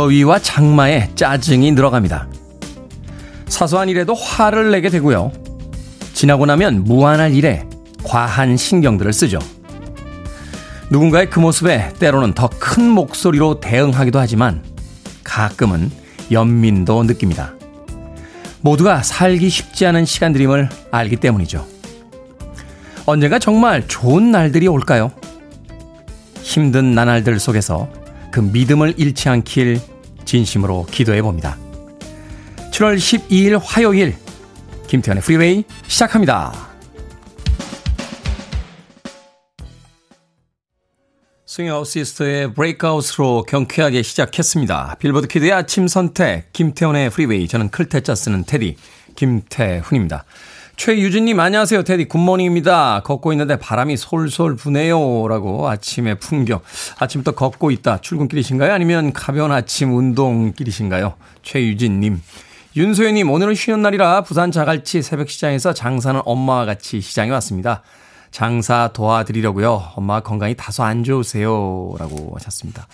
무더위와 장마에 짜증이 늘어갑니다. 사소한 일에도 화를 내게 되고요. 지나고 나면 무한할 일에 과한 신경들을 쓰죠. 누군가의 그 모습에 때로는 더 큰 목소리로 대응하기도 하지만 가끔은 연민도 느낍니다. 모두가 살기 쉽지 않은 시간들임을 알기 때문이죠. 언젠가 정말 좋은 날들이 올까요? 힘든 나날들 속에서 그 믿음을 잃지 않길 진심으로 기도해 봅니다. 7월 12일 화요일 김태훈의 프리웨이 시작합니다. Swing Out Sister의 Breakout으로 경쾌하게 시작했습니다. Billboard Kid의 아침 선택 김태훈의 프리웨이 저는 클 태 자 쓰는 테디 김태훈입니다. 최유진님, 안녕하세요. 테디, good morning입니다. 걷고 있는데 바람이 솔솔 부네요. 라고 아침의 풍경. 아침부터 걷고 있다. 출근길이신가요? 아니면 가벼운 아침 운동길이신가요? 최유진님. 윤소연님, 오늘은 쉬는 날이라 부산 자갈치 새벽시장에서 장사는 엄마와 같이 시장에 왔습니다. 장사 도와드리려고요. 엄마 건강이 다소 안 좋으세요. 라고 하셨습니다.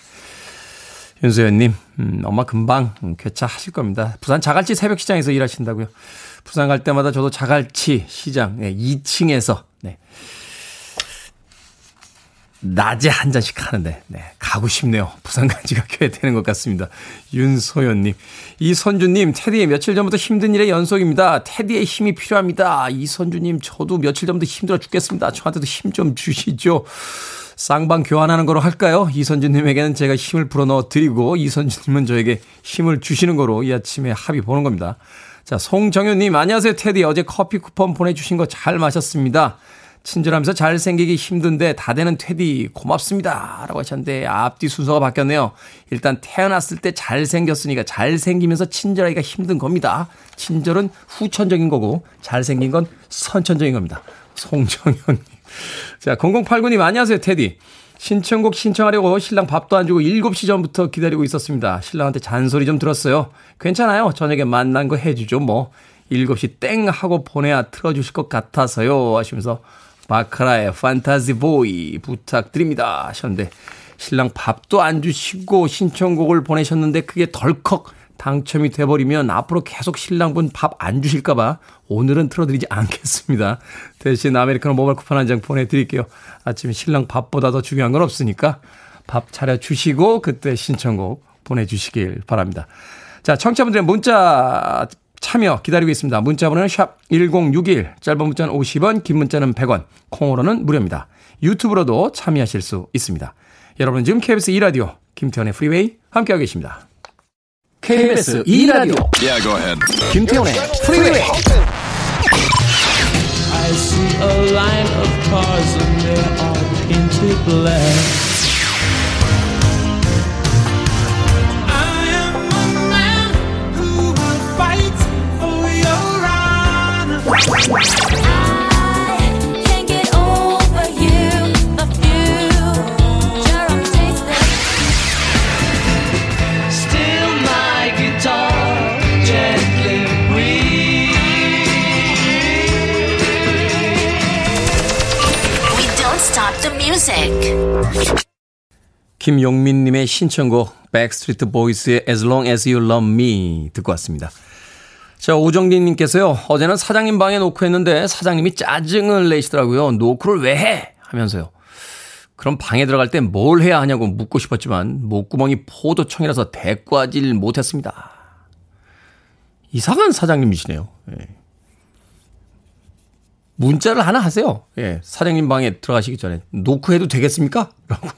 윤소연님, 음, 엄마 금방 쾌차하실 겁니다. 부산 자갈치 새벽시장에서 일하신다고요. 부산 갈 때마다 저도 자갈치 시장 네, 2층에서 네. 낮에 한 잔씩 하는데 네, 가고 싶네요. 부산 간 지가 꽤 되는 것 같습니다. 윤소연님. 이선주님, 테디의 며칠 전부터 힘든 일의 연속입니다. 테디의 힘이 필요합니다. 이선주님, 저도 며칠 전부터 힘들어 죽겠습니다. 저한테도 힘 좀 주시죠. 쌍방 교환하는 거로 할까요? 이선주님에게는 제가 힘을 불어넣어 드리고 이선주님은 저에게 힘을 주시는 거로 이 아침에 합의 보는 겁니다. 자, 송정현님, 안녕하세요, 테디. 어제 커피 쿠폰 보내주신 거 잘 마셨습니다. 친절하면서 잘생기기 힘든데 다 되는 테디 고맙습니다. 라고 하셨는데 앞뒤 순서가 바뀌었네요. 일단 태어났을 때 잘생겼으니까 잘생기면서 친절하기가 힘든 겁니다. 친절은 후천적인 거고 잘생긴 건 선천적인 겁니다. 송정현님. 자, 0089님 안녕하세요, 테디. 신청곡 신청하려고 신랑 밥도 안 주고 7시 전부터 기다리고 있었습니다. 신랑한테 잔소리 좀 들었어요. 괜찮아요. 저녁에 만난 거 해주죠, 뭐. 7시 땡 하고 보내야 틀어주실 것 같아서요. 하시면서 마카라의 판타지 보이 부탁드립니다. 하셨는데 신랑 밥도 안 주시고 신청곡을 보내셨는데 그게 덜컥 당첨이 돼버리면 앞으로 계속 신랑분 밥 안 주실까봐 오늘은 틀어드리지 않겠습니다. 대신 아메리카노 모바일 쿠폰 한 장 보내드릴게요. 아침 신랑 밥보다 더 중요한 건 없으니까 밥 차려주시고 그때 신청곡 보내주시길 바랍니다. 자, 청취자분들의 문자 참여 기다리고 있습니다. 문자 번호는 샵 1061, 짧은 문자는 50원, 긴 문자는 100원, 콩으로는 무료입니다. 유튜브로도 참여하실 수 있습니다. 여러분 지금 KBS 2라디오 김태훈의 프리웨이 함께하고 계십니다. KBS 2라디오 yeah, go ahead. 김태훈의 프리웨이 I see a line of cars and they are painted black 김용민님의 신청곡 Backstreet Boys의 As Long As You Love Me 듣고 왔습니다. 자 오정진님께서요 어제는 사장님 방에 노크 했는데 사장님이 짜증을 내시더라고요. 노크를 왜 해? 하면서요. 그럼 방에 들어갈 때 뭘 해야 하냐고 묻고 싶었지만 목구멍이 포도청이라서 대꾸하질 못했습니다. 이상한 사장님이시네요. 예. 문자를 하나 하세요. 예. 사장님 방에 들어가시기 전에 노크해도 되겠습니까? 라고.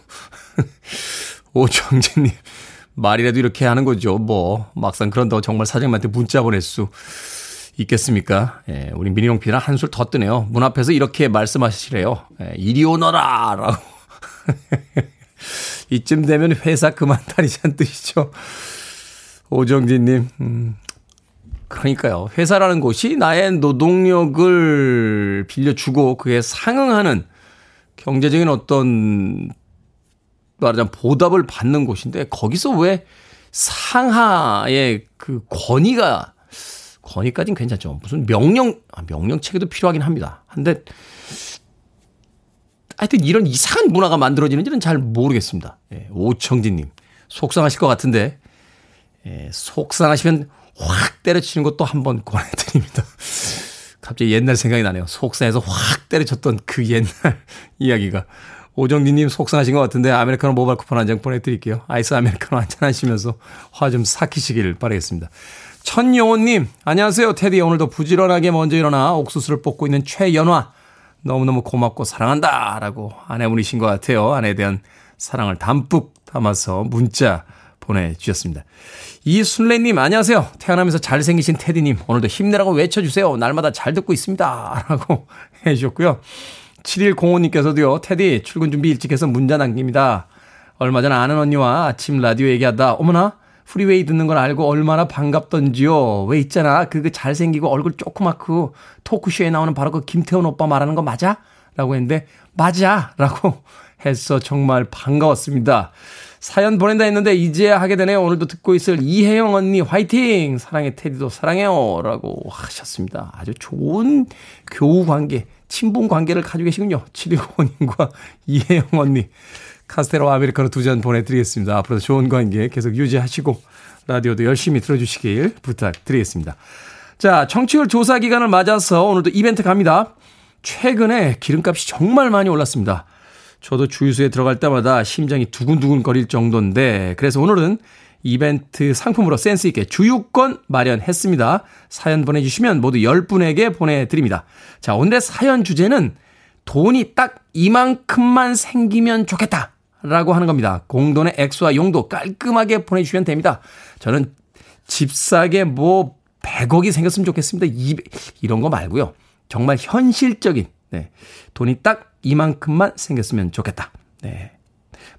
오정진님. 말이라도 이렇게 하는 거죠. 뭐, 막상 그런다고 정말 사장님한테 문자 보낼 수 있겠습니까? 예, 우리 미니용 피는 한술 더 뜨네요. 문 앞에서 이렇게 말씀하시래요. 예, 이리 오너라! 라고. 이쯤 되면 회사 그만 다니자는 뜻이죠. 오정진님, 음, 그러니까요. 회사라는 곳이 나의 노동력을 빌려주고 그에 상응하는 경제적인 어떤 말하자면 보답을 받는 곳인데 거기서 왜 상하의 그 권위가 권위까지는 괜찮죠. 무슨 명령 아, 명령 체계도 필요하긴 합니다. 한데 하여튼 이런 이상한 문화가 만들어지는지는 잘 모르겠습니다. 예, 오청진님 속상하실 것 같은데 예, 속상하시면 확 때려치는 것도 한 번 권해드립니다. 갑자기 옛날 생각이 나네요. 속상해서 확 때려쳤던 그 옛날 이야기가. 오정진님 속상하신 것 같은데 아메리카노 모바일 쿠폰 한 장 보내드릴게요. 아이스 아메리카노 한 잔 하시면서 화 좀 삭히시길 바라겠습니다. 천영호님, 안녕하세요. 테디 오늘도 부지런하게 먼저 일어나 옥수수를 뽑고 있는 최연화. 너무너무 고맙고 사랑한다. 라고 아내분이신 것 같아요. 아내에 대한 사랑을 담뿍 담아서 문자 보내주셨습니다. 이순례님, 안녕하세요. 태어나면서 잘생기신 테디님, 오늘도 힘내라고 외쳐주세요. 날마다 잘 듣고 있습니다. 라고 해주셨고요. 7105님께서도요, 테디, 출근 준비 일찍 해서 문자 남깁니다. 얼마 전 아는 언니와 아침 라디오 얘기하다, 어머나, 프리웨이 듣는 걸 알고 얼마나 반갑던지요. 왜 있잖아. 그, 그 잘생기고 얼굴 조그맣고 토크쇼에 나오는 바로 그 김태훈 오빠 말하는 거 맞아? 라고 했는데, 맞아! 라고 해서 정말 반가웠습니다. 사연 보낸다 했는데 이제야 하게 되네요. 오늘도 듣고 있을 이혜영 언니 화이팅! 사랑의 테디도 사랑해요. 라고 하셨습니다. 아주 좋은 교우 관계, 친분 관계를 가지고 계시군요. 715님과 이혜영 언니. 카스테라 아메리카노 두 잔 보내드리겠습니다. 앞으로도 좋은 관계 계속 유지하시고 라디오도 열심히 들어주시길 부탁드리겠습니다. 자, 청취율 조사 기간을 맞아서 오늘도 이벤트 갑니다. 최근에 기름값이 정말 많이 올랐습니다. 저도 주유소에 들어갈 때마다 심장이 두근두근 거릴 정도인데 그래서 오늘은 이벤트 상품으로 센스 있게 주유권 마련했습니다. 사연 보내주시면 모두 10분에게 보내드립니다. 자, 오늘의 사연 주제는 돈이 딱 이만큼만 생기면 좋겠다. 라고 하는 겁니다. 공돈의 액수와 용도 깔끔하게 보내주시면 됩니다. 저는 집 사게 뭐 100억이 생겼으면 좋겠습니다. 200, 이런 거 말고요. 정말 현실적인, 네. 돈이 딱 이만큼만 생겼으면 좋겠다. 네.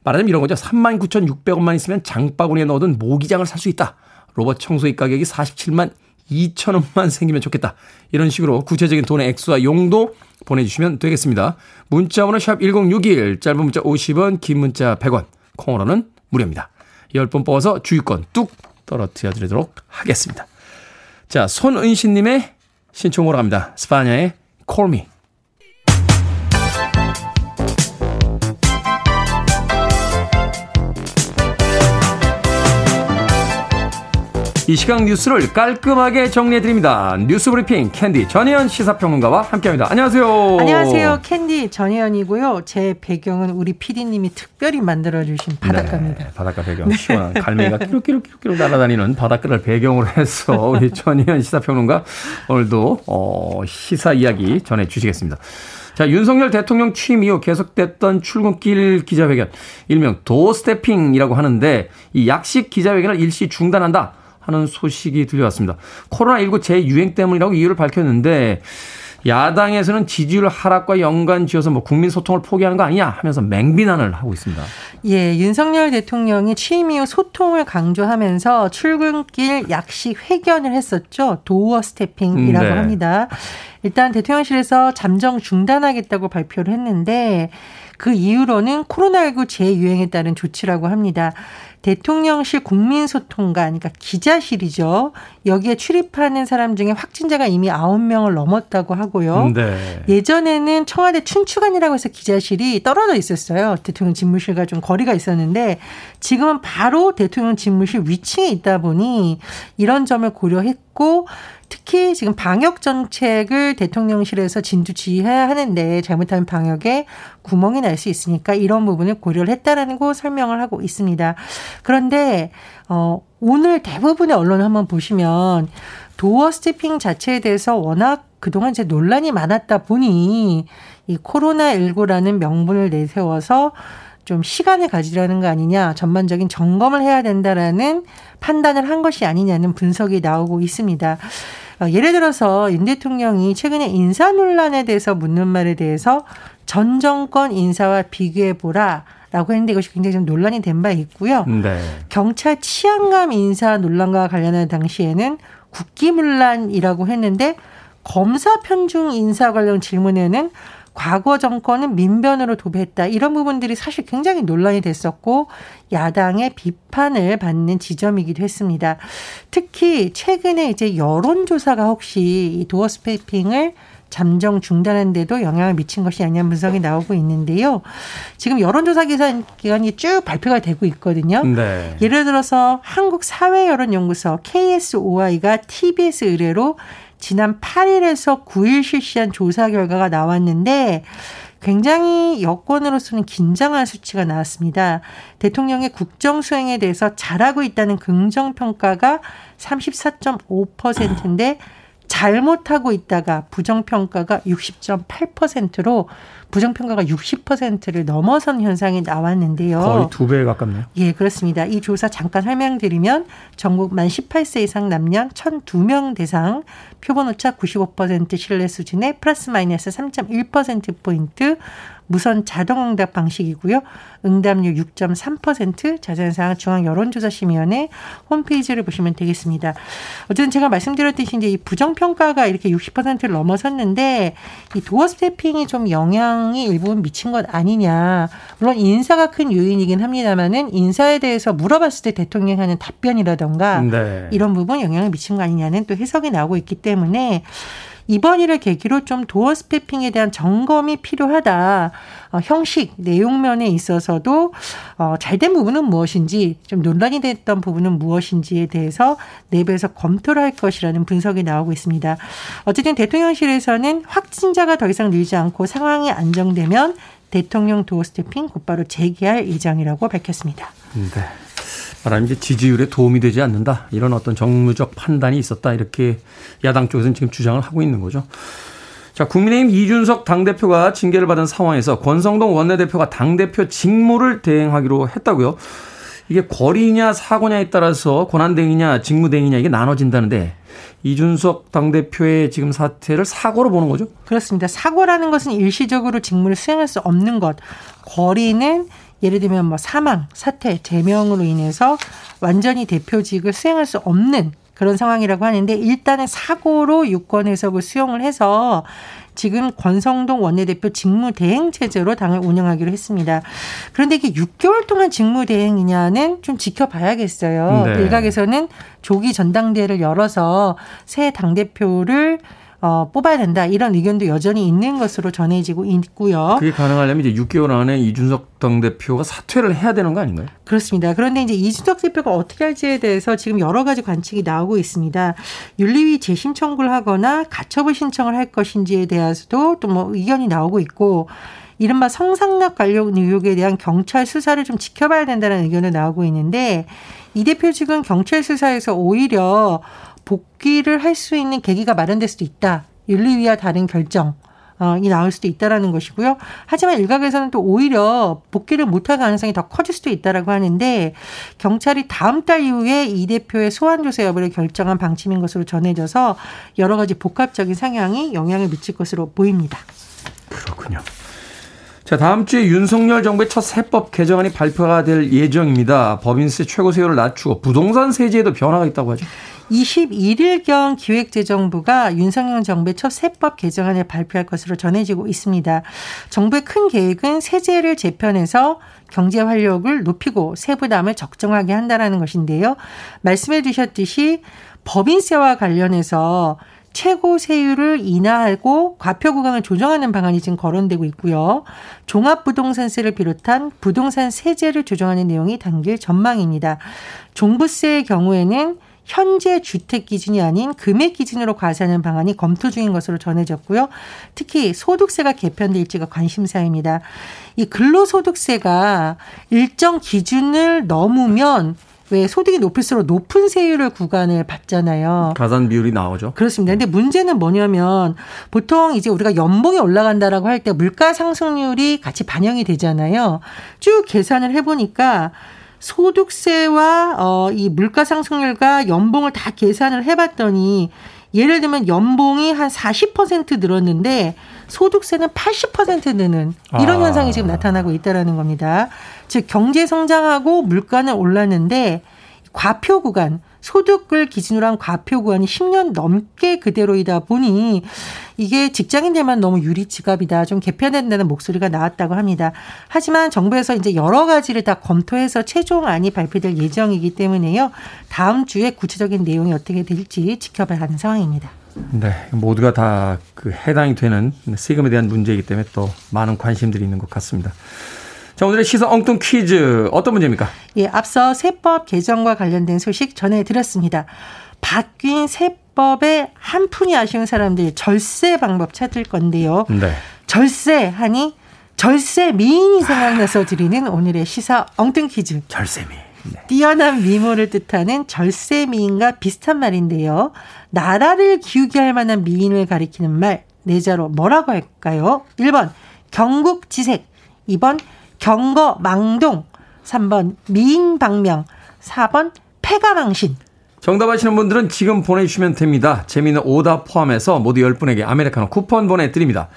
말하자면 이런 거죠. 39,600원만 있으면 장바구니에 넣어둔 모기장을 살 수 있다. 로봇 청소기 가격이 47만 2천 원만 생기면 좋겠다. 이런 식으로 구체적인 돈의 액수와 용도 보내주시면 되겠습니다. 문자번호 샵 1061, 짧은 문자 50원, 긴 문자 100원, 콩으로는 무료입니다. 10번 뽑아서 주유권 뚝 떨어뜨려 드리도록 하겠습니다. 자, 손은신님의 신청으로 갑니다. 스파냐의 Call Me. 이 시각 뉴스를 깔끔하게 정리해드립니다. 뉴스 브리핑 캔디 전혜연 시사평론가와 함께합니다. 안녕하세요. 안녕하세요. 캔디 전혜연이고요. 제 배경은 우리 PD님이 특별히 만들어주신 바닷가입니다. 네, 바닷가 배경. 네. 시원한 갈매기가 끼룩끼룩끼룩 날아다니는 바닷가를 배경으로 해서 우리 전혜연 시사평론가 오늘도 어, 시사 이야기 전해주시겠습니다. 자, 윤석열 대통령 취임 이후 계속됐던 출근길 기자회견, 일명 도스태핑이라고 하는데 이 약식 기자회견을 일시 중단한다. 하는 소식이 들려왔습니다. 코로나19 재유행 때문이라고 이유를 밝혔는데 야당에서는 지지율 하락과 연관 지어서 뭐 국민 소통을 포기하는 거 아니냐 하면서 맹비난을 하고 있습니다. 예, 윤석열 대통령이 취임 이후 소통을 강조하면서 출근길 약식 회견을 했었죠. 도어 스태핑이라고 네. 합니다. 일단 대통령실에서 잠정 중단하겠다고 발표를 했는데 그 이유로는 코로나19 재유행에 따른 조치라고 합니다. 대통령실 국민소통관, 그러니까 기자실이죠. 여기에 출입하는 사람 중에 확진자가 이미 9명을 넘었다고 하고요. 네. 예전에는 청와대 춘추관이라고 해서 기자실이 떨어져 있었어요. 대통령 집무실과 좀 거리가 있었는데 지금은 바로 대통령 집무실 위층에 있다 보니 이런 점을 고려했고 특히 지금 방역 정책을 대통령실에서 진두지휘해야 하는데 잘못하면 방역에 구멍이 날 수 있으니까 이런 부분을 고려를 했다라는 거 설명을 하고 있습니다. 그런데 어 오늘 대부분의 언론 한번 보시면 도어 스태핑 자체에 대해서 워낙 그동안 이제 논란이 많았다 보니 이 코로나19라는 명분을 내세워서 좀 시간을 가지려는 거 아니냐, 전반적인 점검을 해야 된다라는 판단을 한 것이 아니냐는 분석이 나오고 있습니다. 어, 예를 들어서 윤 대통령이 최근에 인사 논란에 대해서 묻는 말에 대해서 전 정권 인사와 비교해 보라. 라고 했는데 이것이 굉장히 좀 논란이 된 바 있고요. 네. 경찰 치안감 인사 논란과 관련한 당시에는 국기문란이라고 했는데 검사 편중 인사 관련 질문에는 과거 정권은 민변으로 도배했다. 이런 부분들이 사실 굉장히 논란이 됐었고 야당의 비판을 받는 지점이기도 했습니다. 특히 최근에 이제 여론조사가 혹시 이 도어 스패핑을 잠정 중단한데도 영향을 미친 것이 아니냐는 분석이 나오고 있는데요. 지금 여론조사 기관이 쭉 발표가 되고 있거든요. 네. 예를 들어서 한국사회여론연구소 KSOI가 TBS 의뢰로 지난 8일에서 9일 실시한 조사 결과가 나왔는데 굉장히 여권으로서는 긴장한 수치가 나왔습니다. 대통령의 국정 수행에 대해서 잘하고 있다는 긍정 평가가 34.5%인데 잘못하고 있다가 부정평가가 60.8%로 부정평가가 60%를 넘어선 현상이 나왔는데요. 거의 두 배에 가깝네요. 예, 그렇습니다. 이 조사 잠깐 설명드리면 전국 만 18세 이상 남녀 1,002명 대상 표본 오차 95% 신뢰 수준의 플러스 마이너스 3.1%포인트 무선 자동응답 방식이고요. 응답률 6.3% 자세한 사항 중앙 여론조사심의원회 홈페이지를 보시면 되겠습니다. 어쨌든 제가 말씀드렸듯이 이제 이 부정평가가 이렇게 60%를 넘어섰는데 이 도어 스태핑이 좀 영향이 일부분 미친 것 아니냐. 물론 인사가 큰 요인이긴 합니다만은 인사에 대해서 물어봤을 때 대통령이 하는 답변이라던가 네. 이런 부분 영향을 미친 거 아니냐는 또 해석이 나오고 있기 때문에 이번 일을 계기로 좀 도어 스태핑에 대한 점검이 필요하다. 어, 형식, 내용면에 있어서도 어, 잘된 부분은 무엇인지, 좀 논란이 됐던 부분은 무엇인지에 대해서 내부에서 검토를 할 것이라는 분석이 나오고 있습니다. 어쨌든 대통령실에서는 확진자가 더 이상 늘지 않고 상황이 안정되면 대통령 도어 스태핑 곧바로 재개할 예정이라고 밝혔습니다. 네. 말하면 이제 지지율에 도움이 되지 않는다. 이런 어떤 정무적 판단이 있었다. 이렇게 야당 쪽에서는 지금 주장을 하고 있는 거죠. 자, 국민의힘 이준석 당대표가 징계를 받은 상황에서 권성동 원내대표가 당대표 직무를 대행하기로 했다고요. 이게 거리냐 사고냐에 따라서 권한대행이냐 직무대행이냐 이게 나눠진다는데 이준석 당대표의 지금 사태를 사고로 보는 거죠? 그렇습니다. 사고라는 것은 일시적으로 직무를 수행할 수 없는 것. 거리는 예를 들면 뭐 사망, 사태, 제명으로 인해서 완전히 대표직을 수행할 수 없는 그런 상황이라고 하는데 일단은 사고로 유권 해석을 수용을 해서 지금 권성동 원내대표 직무대행 체제로 당을 운영하기로 했습니다. 그런데 이게 6개월 동안 직무대행이냐는 좀 지켜봐야겠어요. 네. 일각에서는 조기 전당대회를 열어서 새 당대표를 어, 뽑아야 된다 이런 의견도 여전히 있는 것으로 전해지고 있고요. 그게 가능하려면 이제 6개월 안에 이준석 당대표가 사퇴를 해야 되는 거 아닌가요? 그렇습니다. 그런데 이제 이준석 대표가 어떻게 할지에 대해서 지금 여러 가지 관측이 나오고 있습니다. 윤리위 재심 청구를 하거나 가처분 신청을 할 것인지에 대해서도 또 뭐 의견이 나오고 있고 이른바 성상납 관련 의혹에 대한 경찰 수사를 좀 지켜봐야 된다는 의견도 나오고 있는데 이 대표 측은 경찰 수사에서 오히려 복귀를 할 수 있는 계기가 마련될 수도 있다. 윤리위와 다른 결정. 이 나올 수도 있다라는 것이고요. 하지만 일각에서는 또 오히려 복귀를 못할 가능성이 더 커질 수도 있다라고 하는데 경찰이 다음 달 이후에 이 대표의 소환 조사 여부를 결정한 방침인 것으로 전해져서 여러 가지 복합적인 상황이 영향을 미칠 것으로 보입니다. 그렇군요. 자, 다음 주에 윤석열 정부의 첫 세법 개정안이 발표가 될 예정입니다. 법인세 최고 세율을 낮추고 부동산 세제에도 변화가 있다고 하죠. 21일경 기획재정부가 윤석열 정부의 첫 세법 개정안을 발표할 것으로 전해지고 있습니다. 정부의 큰 계획은 세제를 재편해서 경제 활력을 높이고 세부담을 적정하게 한다라는 것인데요. 말씀해 주셨듯이 법인세와 관련해서 최고 세율을 인하하고 과표 구간을 조정하는 방안이 지금 거론되고 있고요. 종합부동산세를 비롯한 부동산 세제를 조정하는 내용이 담길 전망입니다. 종부세의 경우에는 현재 주택 기준이 아닌 금액 기준으로 과세하는 방안이 검토 중인 것으로 전해졌고요. 특히 소득세가 개편될지가 관심사입니다. 이 근로소득세가 일정 기준을 넘으면 왜 소득이 높을수록 높은 세율을 구간을 받잖아요. 가산 비율이 나오죠. 그렇습니다. 근데 문제는 뭐냐면 보통 이제 우리가 연봉이 올라간다라고 할 때 물가 상승률이 같이 반영이 되잖아요. 쭉 계산을 해보니까 소득세와 어, 이 물가 상승률과 연봉을 다 계산을 해봤더니 예를 들면 연봉이 한 40% 늘었는데 소득세는 80% 느는 이런 아. 현상이 지금 나타나고 있다라는 겁니다. 즉 경제 성장하고 물가는 올랐는데 과표 구간 소득을 기준으로 한 과표 구간이 10년 넘게 그대로이다 보니 이게 직장인들만 너무 유리 지갑이다. 좀 개편된다는 목소리가 나왔다고 합니다. 하지만 정부에서 이제 여러 가지를 다 검토해서 최종안이 발표될 예정이기 때문에요. 다음 주에 구체적인 내용이 어떻게 될지 지켜봐야 하는 상황입니다. 네, 모두가 다 그 해당이 되는 세금에 대한 문제이기 때문에 또 많은 관심들이 있는 것 같습니다. 자, 오늘의 시사 엉뚱 퀴즈 어떤 문제입니까? 예, 앞서 세법 개정과 관련된 소식 전해드렸습니다. 바뀐 세법의 한 푼이 아쉬운 사람들 절세 방법 찾을 건데요. 네. 절세 하니 절세 미인이 생각나서 드리는 오늘의 시사 엉뚱 퀴즈. 절세 미인. 네. 뛰어난 미모를 뜻하는 절세 미인과 비슷한 말인데요. 나라를 기우게 할 만한 미인을 가리키는 말 네자로 뭐라고 할까요? 1번 경국지색, 2번 경거 망동, 3번 미인방명, 4번 폐가망신. 정답 아시는 분들은 지금 보내주시면 됩니다. 재미있는 오답 포함해서 모두 10분에게 아메리카노 쿠폰 보내드립니다.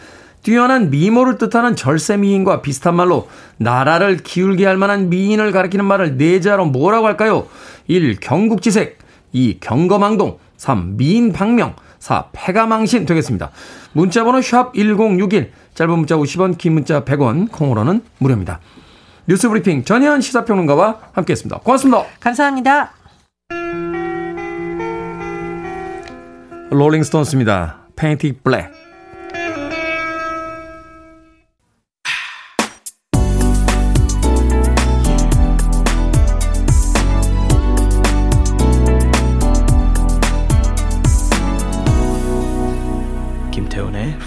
뛰어난 미모를 뜻하는 절세 미인과 비슷한 말로 나라를 기울게 할 만한 미인을 가리키는 말을 네자로 뭐라고 할까요? 1. 경국지색 2. 경거망동 3. 미인방명 4. 패가망신 되겠습니다. 문자번호 샵1061 짧은 문자 50원 긴 문자 100원 콩으로는 무료입니다. 뉴스 브리핑 전혜연 시사평론가와 함께했습니다. 고맙습니다. 감사합니다. Rolling Stones입니다. Paint It Black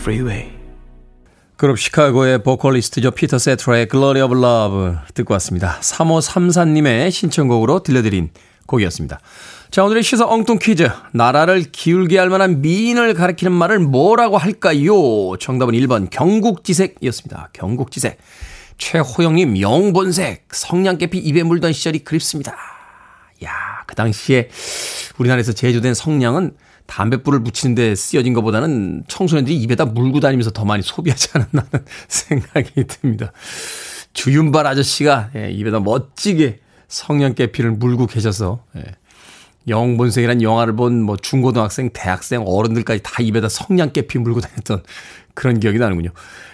Freeway. 그룹 시카고의 보컬리스트죠. 피터 세트라의 Glory of Love 듣고 왔습니다. 3534님의 신청곡으로 들려드린 곡이었습니다. 자, 오늘의 시사 엉뚱 퀴즈. 나라를 기울게 할 만한 미인을 가리키는 말을 뭐라고 할까요? 정답은 1번 경국지색이었습니다. 경국지색. 최호영님, 영본색. 성냥개피 입에 물던 시절이 그립습니다. 야, 그 당시에 우리나라에서 제조된 성냥은 담뱃불을 붙이는데 쓰여진 것보다는 청소년들이 입에다 물고 다니면서 더 많이 소비하지 않았나 하는 생각이 듭니다. 주윤발 아저씨가 예, 입에다 멋지게 성냥개피를 물고 계셔서 예, 영본색이란 영화를 본 뭐 중고등학생, 대학생, 어른들까지 다 입에다 성냥개피 물고 다녔던 그런 기억이 나는군요.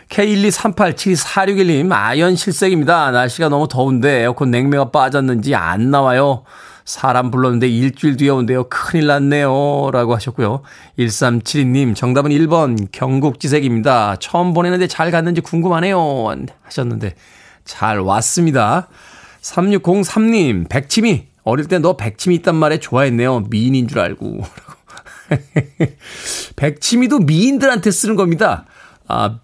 K123872461님, 아연 실색입니다. 날씨가 너무 더운데 에어컨 냉매가 빠졌는지 안 나와요. 사람 불렀는데 일주일 뒤에 온대요. 큰일 났네요. 라고 하셨고요. 1372님, 정답은 1번 경국지색입니다. 처음 보내는데 잘 갔는지 궁금하네요. 하셨는데 잘 왔습니다. 3603님, 백치미. 어릴 때 너 백치미 있단 말에 좋아했네요. 미인인 줄 알고. 백치미도 미인들한테 쓰는 겁니다. 아,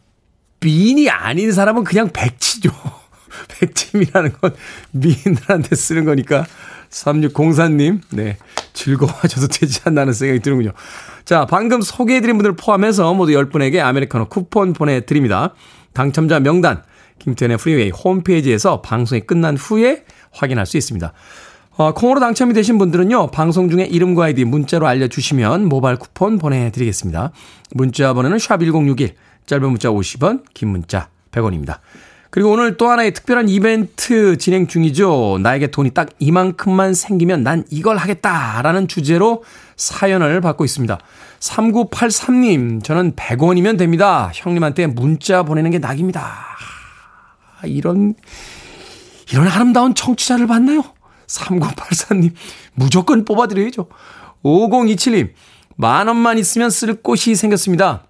미인이 아닌 사람은 그냥 백치죠. 백치미라는 건 미인들한테 쓰는 거니까 3604님, 네. 즐거워하셔도 되지 않나는 생각이 드는군요. 자, 방금 소개해드린 분들 포함해서 모두 10분에게 아메리카노 쿠폰 보내드립니다. 당첨자 명단, 김태훈의 프리웨이 홈페이지에서 방송이 끝난 후에 확인할 수 있습니다. 어, 콩으로 당첨이 되신 분들은요, 방송 중에 이름과 아이디 문자로 알려주시면 모바일 쿠폰 보내드리겠습니다. 문자 번호는 샵1061, 짧은 문자 50원, 긴 문자 100원입니다. 그리고 오늘 또 하나의 특별한 이벤트 진행 중이죠. 나에게 돈이 딱 이만큼만 생기면 난 이걸 하겠다라는 주제로 사연을 받고 있습니다. 3983님, 저는 100원이면 됩니다. 형님한테 문자 보내는 게 낙입니다. 이런, 이런 아름다운 청취자를 봤나요? 3984님, 무조건 뽑아드려야죠. 5027님, 만 원만 있으면 쓸 곳이 생겼습니다.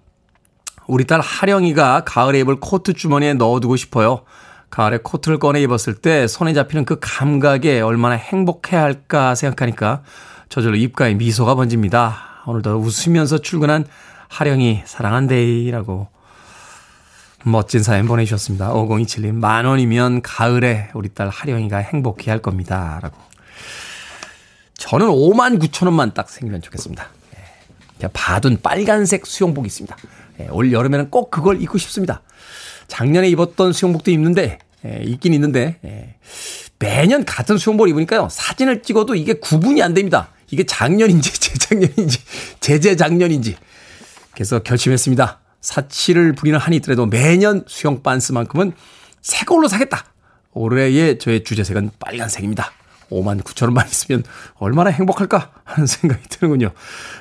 우리 딸 하령이가 가을에 입을 코트 주머니에 넣어두고 싶어요. 가을에 코트를 꺼내 입었을 때 손에 잡히는 그 감각에 얼마나 행복해야 할까 생각하니까 저절로 입가에 미소가 번집니다. 오늘도 웃으면서 출근한 하령이 사랑한데이라고 멋진 사연 보내주셨습니다. 5027님 만 원이면 가을에 우리 딸 하령이가 행복해 할 겁니다. 라고 저는 5만 9천 원만 딱 생기면 좋겠습니다. 예. 제가 받은 빨간색 수영복이 있습니다. 예, 올 여름에는 꼭 그걸 입고 싶습니다. 작년에 입었던 수영복도 입는데, 예, 있긴 있는데, 예, 매년 같은 수영복을 입으니까요, 사진을 찍어도 이게 구분이 안 됩니다. 이게 작년인지, 재작년인지, 재재작년인지. 그래서 결심했습니다. 사치를 부리는 한이 있더라도 매년 수영 반스만큼은 새 걸로 사겠다. 올해의 저의 주제색은 빨간색입니다. 5만 9천 원만 있으면 얼마나 행복할까 하는 생각이 드는군요.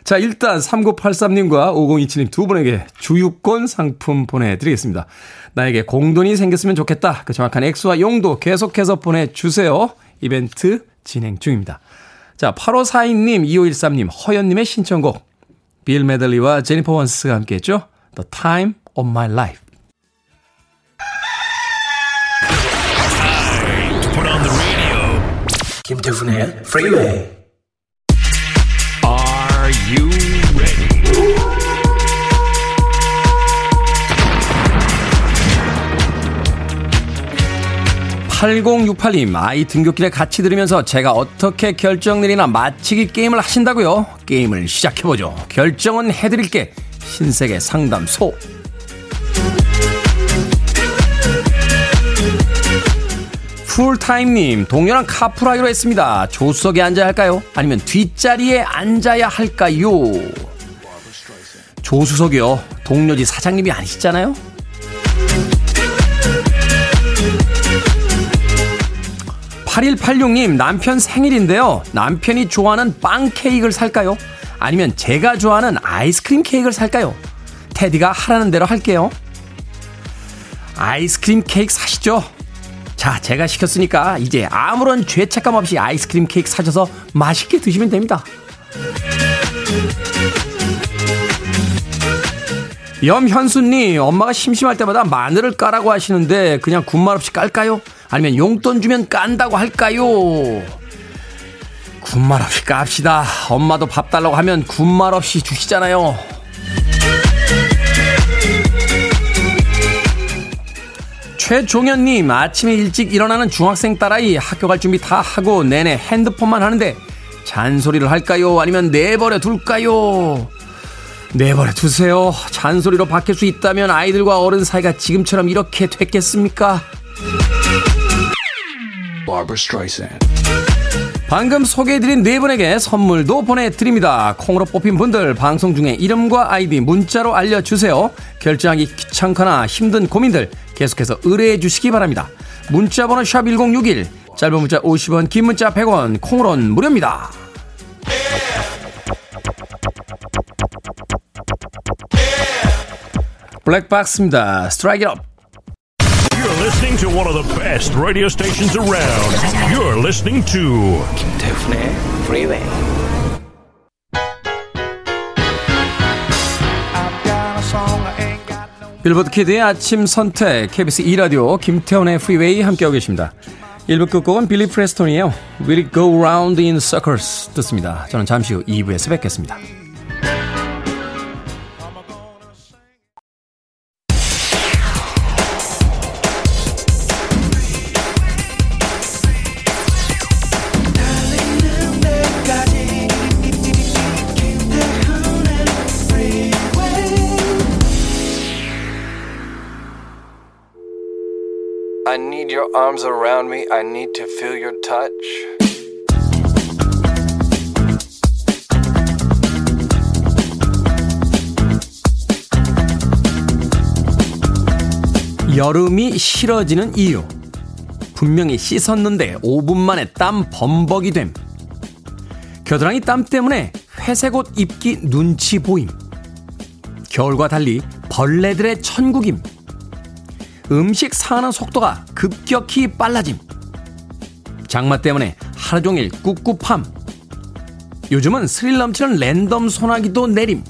자, 일단 3983님과 5027님 두 분에게 주유권 상품 보내드리겠습니다. 나에게 공돈이 생겼으면 좋겠다. 그 정확한 액수와 용도 계속해서 보내주세요. 이벤트 진행 중입니다. 자, 8542님, 2513님, 허연님의 신청곡. 빌 메들리와 제니퍼 원스가 함께 했죠. The Time of My Life. 김태훈의 Freeway. Are you ready? 8068님, 아이 등교길에 같이 들으면서 제가 어떻게 결정 내리나 맞히기 게임을 하신다고요? 게임을 시작해보죠. 결정은 해드릴게. 신세계 상담소. 풀타임님, 동료랑 카풀하기로 했습니다. 조수석에 앉아야 할까요? 아니면 뒷자리에 앉아야 할까요? 조수석이요. 동료지 사장님이 아니시잖아요? 8186님, 남편 생일인데요. 남편이 좋아하는 빵 케이크를 살까요? 아니면 제가 좋아하는 아이스크림 케이크를 살까요? 테디가 하라는 대로 할게요. 아이스크림 케이크 사시죠? 자, 제가 시켰으니까 이제 아무런 죄책감 없이 아이스크림 케이크 사셔서 맛있게 드시면 됩니다. 염현수님, 엄마가 심심할 때마다 마늘을 까라고 하시는데 그냥 군말 없이 깔까요? 아니면 용돈 주면 깐다고 할까요? 군말 없이 깝시다. 엄마도 밥 달라고 하면 군말 없이 주시잖아요. 최종현님, 아침에 일찍 일어나는 중학생 딸아이 학교 갈 준비 다 하고 내내 핸드폰만 하는데 잔소리를 할까요? 아니면 내버려 둘까요? 내버려 두세요. 잔소리로 바뀔 수 있다면 아이들과 어른 사이가 지금처럼 이렇게 됐겠습니까? 방금 소개해드린 네 분에게 선물도 보내드립니다. 콩으로 뽑힌 분들 방송 중에 이름과 아이디 문자로 알려주세요. 결정하기 귀찮거나 힘든 고민들 계속해서 의뢰해 주시기 바랍니다. 문자번호 샵 1061, 짧은 문자 50원, 긴 문자 100원, 콩으로는 무료입니다. Black Box입니다. Strike It Up. Listening to one of the best radio stations around. You're listening to 김태훈의 Freeway. Billboard Kid의 아침 선택 KBS 2 라디오 김태훈의 Freeway 함께하고 계십니다. 1부 끝곡은 빌리 프레스톤이에요. Will it go round in circles 듣습니다. 저는 잠시 후 2부에서 뵙겠습니다. Arms around me. I need to feel your touch. 여름이 싫어지는 이유. 분명히 씻었는데 5분 만에 땀 범벅이 됨. 겨드랑이 땀 때문에 회색 옷 입기 눈치 보임. 겨울과 달리 벌레들의 천국임. 음식 상하는 속도가 급격히 빨라짐. 장마 때문에 하루 종일 꿉꿉함. 요즘은 스릴 넘치는 랜덤 소나기도 내림.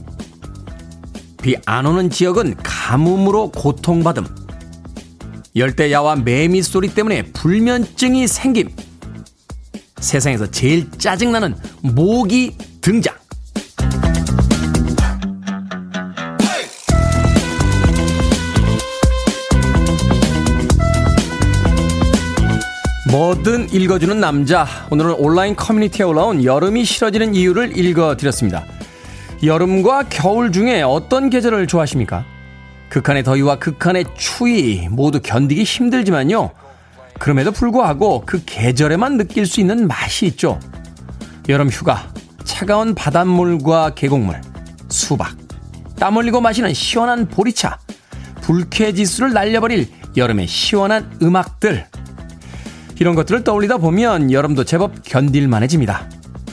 비 안 오는 지역은 가뭄으로 고통받음. 열대야와 매미 소리 때문에 불면증이 생김. 세상에서 제일 짜증나는 모기 등장. 뭐든 읽어주는 남자. 오늘은 온라인 커뮤니티에 올라온 여름이 싫어지는 이유를 읽어드렸습니다. 여름과 겨울 중에 어떤 계절을 좋아하십니까? 극한의 더위와 극한의 추위 모두 견디기 힘들지만요. 그럼에도 불구하고 그 계절에만 느낄 수 있는 맛이 있죠. 여름 휴가, 차가운 바닷물과 계곡물, 수박, 땀 흘리고 마시는 시원한 보리차, 불쾌지수를 날려버릴 여름의 시원한 음악들. 이런 것들을 떠올리다 보면 여름도 제법 견딜만해집니다.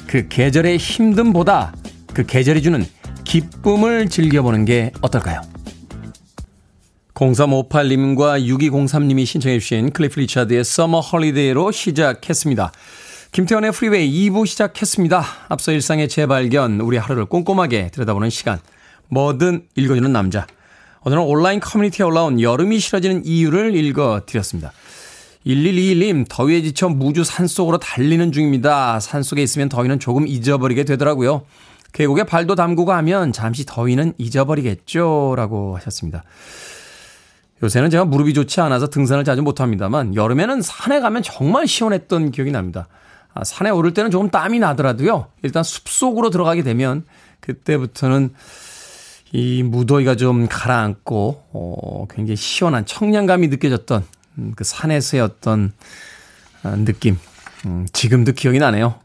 그 계절의 힘듦보다 그 계절이 주는 기쁨을 즐겨보는 게 어떨까요? 0358님과 6203님이 신청해 주신 클리프 리차드의 Summer Holiday로 시작했습니다. 김태훈의 프리웨이 2부 시작했습니다. 앞서 일상의 재발견, 우리 하루를 꼼꼼하게 들여다보는 시간. 뭐든 읽어주는 남자. 오늘은 온라인 커뮤니티에 올라온 여름이 싫어지는 이유를 읽어드렸습니다. 1121님, 더위에 지쳐 무주 산속으로 달리는 중입니다. 산속에 있으면 더위는 조금 잊어버리게 되더라고요. 계곡에 발도 담그고 하면 잠시 더위는 잊어버리겠죠. 라고 하셨습니다. 요새는 제가 무릎이 좋지 않아서 등산을 자주 못합니다만, 여름에는 산에 가면 정말 시원했던 기억이 납니다. 아, 산에 오를 때는 조금 땀이 나더라도요. 일단 숲속으로 들어가게 되면 그때부터는 이 무더위가 좀 가라앉고 어, 굉장히 시원한 청량감이 느껴졌던 음, 그 산에서의 어떤 아, 느낌. 음, 지금도 기억이 나네요.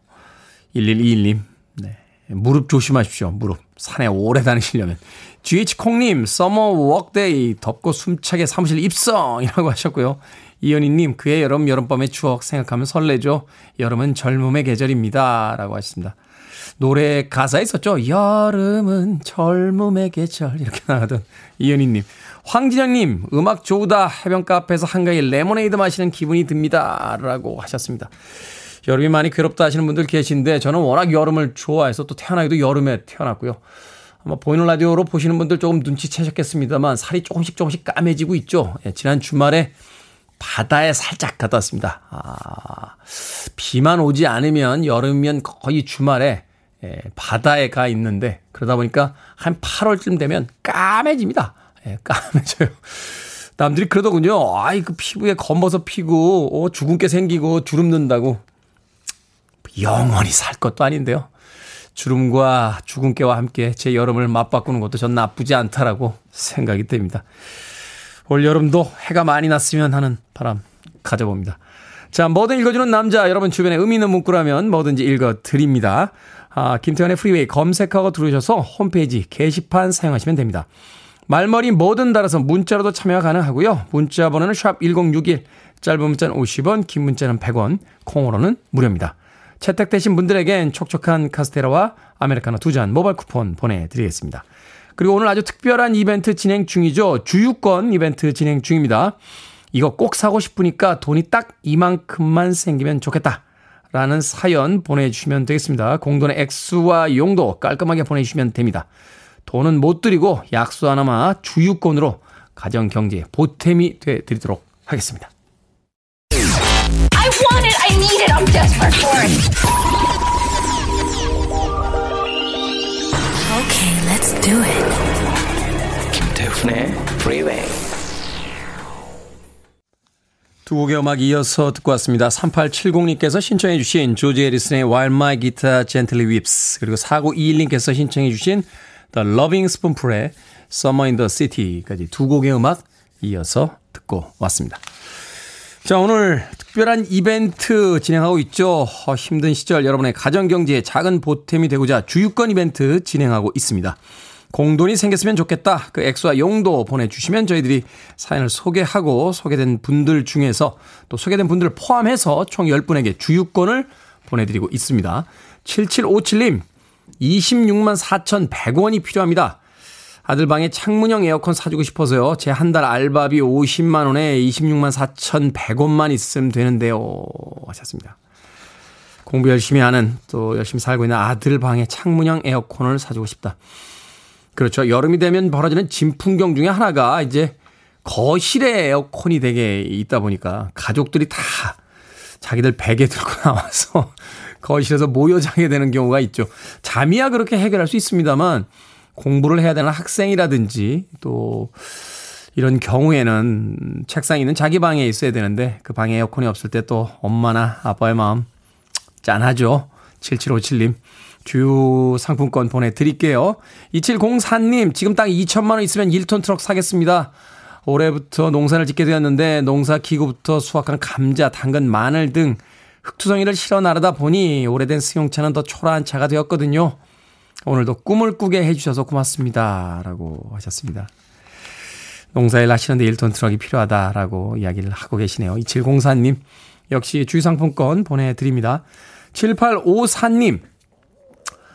1121님. 네. 무릎 조심하십시오. 무릎. 산에 오래 다니시려면. GH콩님, summer workday, 덥고 숨차게 사무실 입성이라고 하셨고요. 이현희님, 그의 여름, 여름밤의 추억 생각하면 설레죠. 여름은 젊음의 계절입니다. 라고 하셨습니다. 노래 가사에 있었죠. 여름은 젊음의 계절. 이렇게 나가던 이현희님. 황진영님, 음악 좋다. 해변가 앞에서 한가위 레모네이드 마시는 기분이 듭니다. 라고 하셨습니다. 여름이 많이 괴롭다 하시는 분들 계신데 저는 워낙 여름을 좋아해서 또 태어나기도 여름에 태어났고요. 아마 보이는 라디오로 보시는 분들 조금 눈치채셨겠습니다만 살이 조금씩 조금씩 까매지고 있죠. 예, 지난 주말에 바다에 살짝 갔다 왔습니다. 아, 비만 오지 않으면 여름이면 거의 주말에 예, 바다에 가 있는데 그러다 보니까 한 8월쯤 되면 까매집니다. 예, 까매져요. 남들이 그러더군요. 아이, 그 피부에 검버섯 피고, 어, 주근깨 생기고, 주름 는다고. 영원히 살 것도 아닌데요. 주름과 주근깨와 함께 제 여름을 맞바꾸는 것도 전 나쁘지 않다라고 생각이 됩니다. 올 여름도 해가 많이 났으면 하는 바람 가져봅니다. 자, 뭐든 읽어주는 남자, 여러분 주변에 의미 있는 문구라면 뭐든지 읽어드립니다. 아, 김태훈의 프리웨이 검색하고 들어오셔서 홈페이지 게시판 사용하시면 됩니다. 말머리 뭐든 달아서 문자로도 참여가 가능하고요. 문자 번호는 샵 1061, 짧은 문자는 50원, 긴 문자는 100원, 콩으로는 무료입니다. 채택되신 분들에겐 촉촉한 카스테라와 아메리카노 두 잔 모바일 쿠폰 보내드리겠습니다. 그리고 오늘 아주 특별한 이벤트 진행 중이죠. 주유권 이벤트 진행 중입니다. 이거 꼭 사고 싶으니까 돈이 딱 이만큼만 생기면 좋겠다. 라는 사연 보내주시면 되겠습니다. 공돈의 액수와 용도 깔끔하게 보내주시면 됩니다. 돈은 못 드리고 약수 하나마 주유권으로 가정 경제에 보탬이 돼 드리도록 하겠습니다. I want it, I need it, I'm desperate for it. Okay, let's do it. 김태훈의 Freeway. 두 곡의 음악 이어서 듣고 왔습니다. 3870님께서 신청해 주신 조지 에리슨의 While My Guitar Gently Weeps 그리고 4921님께서 신청해 주신 The Loving Spoonful의 Summer in the City까지 두 곡의 음악 이어서 듣고 왔습니다. 자, 오늘 특별한 이벤트 진행하고 있죠. 어, 힘든 시절 여러분의 가정경제에 작은 보탬이 되고자 주유권 이벤트 진행하고 있습니다. 공돈이 생겼으면 좋겠다. 그 액수와 용도 보내주시면 저희들이 사연을 소개하고 소개된 분들 중에서 또 소개된 분들을 포함해서 총 10분에게 주유권을 보내드리고 있습니다. 7757님, 26만 4,100원이 필요합니다. 아들 방에 창문형 에어컨 사주고 싶어서요. 제 한 달 알바비 50만 원에 26만 4,100원만 있으면 되는데요. 하셨습니다. 공부 열심히 하는 또 열심히 살고 있는 아들 방에 창문형 에어컨을 사주고 싶다. 그렇죠. 여름이 되면 벌어지는 진풍경 중에 하나가 이제 거실에 에어컨이 되게 있다 보니까 가족들이 다 자기들 베개 들고 나와서 거실에서 모여 자게 되는 경우가 있죠. 잠이야 그렇게 해결할 수 있습니다만 공부를 해야 되는 학생이라든지 또 이런 경우에는 책상에 있는 자기 방에 있어야 되는데 그 방에 에어컨이 없을 때 또 엄마나 아빠의 마음 짠하죠. 7757님. 주유 상품권 보내드릴게요. 2704님, 지금 딱 2천만 원 있으면 1톤 트럭 사겠습니다. 올해부터 농사를 짓게 되었는데 농사 기구부터 수확한 감자, 당근, 마늘 등 흙투성이를 실어 나르다 보니 오래된 승용차는 더 초라한 차가 되었거든요. 오늘도 꿈을 꾸게 해주셔서 고맙습니다. 라고 하셨습니다. 농사일 하시는데 1톤 트럭이 필요하다라고 이야기를 하고 계시네요. 2704님, 역시 주유상품권 보내드립니다. 7854님,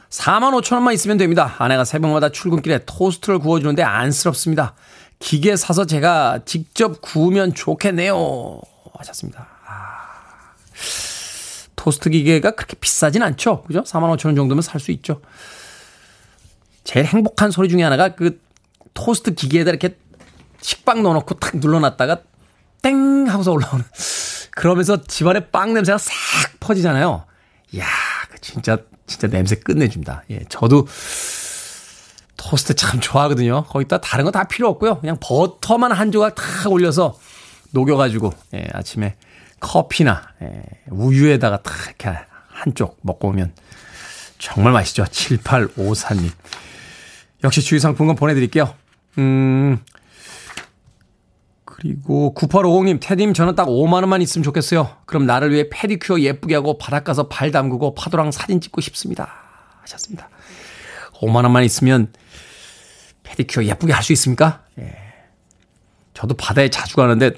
4만 5천 원만 있으면 됩니다. 아내가 새벽마다 출근길에 토스트를 구워주는데 안쓰럽습니다. 기계 사서 제가 직접 구우면 좋겠네요. 하셨습니다. 아, 토스트 기계가 그렇게 비싸진 않죠. 그죠? 4만 5천 원 정도면 살 수 있죠. 제일 행복한 소리 중에 하나가 그 토스트 기계에다 이렇게 식빵 넣어놓고 탁 눌러놨다가 땡 하고서 올라오는 그러면서 집안에 빵 냄새가 싹 퍼지잖아요. 이야, 그 진짜 진짜 냄새 끝내줍니다. 예, 저도 토스트 참 좋아하거든요. 거기다 다른 거 다 필요 없고요. 그냥 버터만 한 조각 탁 올려서 녹여가지고 예, 아침에 커피나 예, 우유에다가 탁 이렇게 한쪽 먹고 오면 정말 맛있죠. 7854님. 역시 주의상품권 보내드릴게요. 음, 그리고 9850님, 테디님 저는 딱 5만원만 있으면 좋겠어요. 그럼 나를 위해 페디큐어 예쁘게 하고 바닷가서 발 담그고 파도랑 사진 찍고 싶습니다. 하셨습니다. 5만원만 있으면 페디큐어 예쁘게 할 수 있습니까? 예. 저도 바다에 자주 가는데,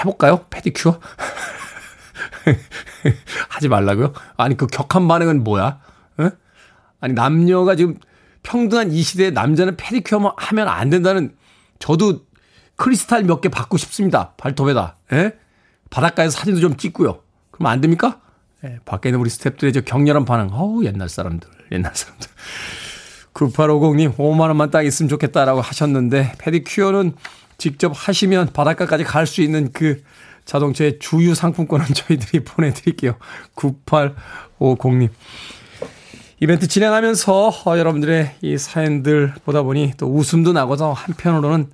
해볼까요? 페디큐어? 하지 말라고요? 아니, 그 격한 반응은 뭐야? 에? 아니, 남녀가 지금 평등한 이 시대에 남자는 페디큐어 하면 안 된다는 저도 크리스탈 몇 개 받고 싶습니다. 발톱에다. 예? 바닷가에서 사진도 좀 찍고요. 그럼 안 됩니까? 예, 밖에 있는 우리 스탭들의 저 격렬한 반응. 어우, 옛날 사람들. 옛날 사람들. 9850님, 5만원만 딱 있으면 좋겠다라고 하셨는데, 페디큐어는 직접 하시면 바닷가까지 갈 수 있는 그 자동차의 주유 상품권은 저희들이 보내드릴게요. 9850님. 이벤트 진행하면서 어, 여러분들의 이 사연들 보다 보니 또 웃음도 나고서 한편으로는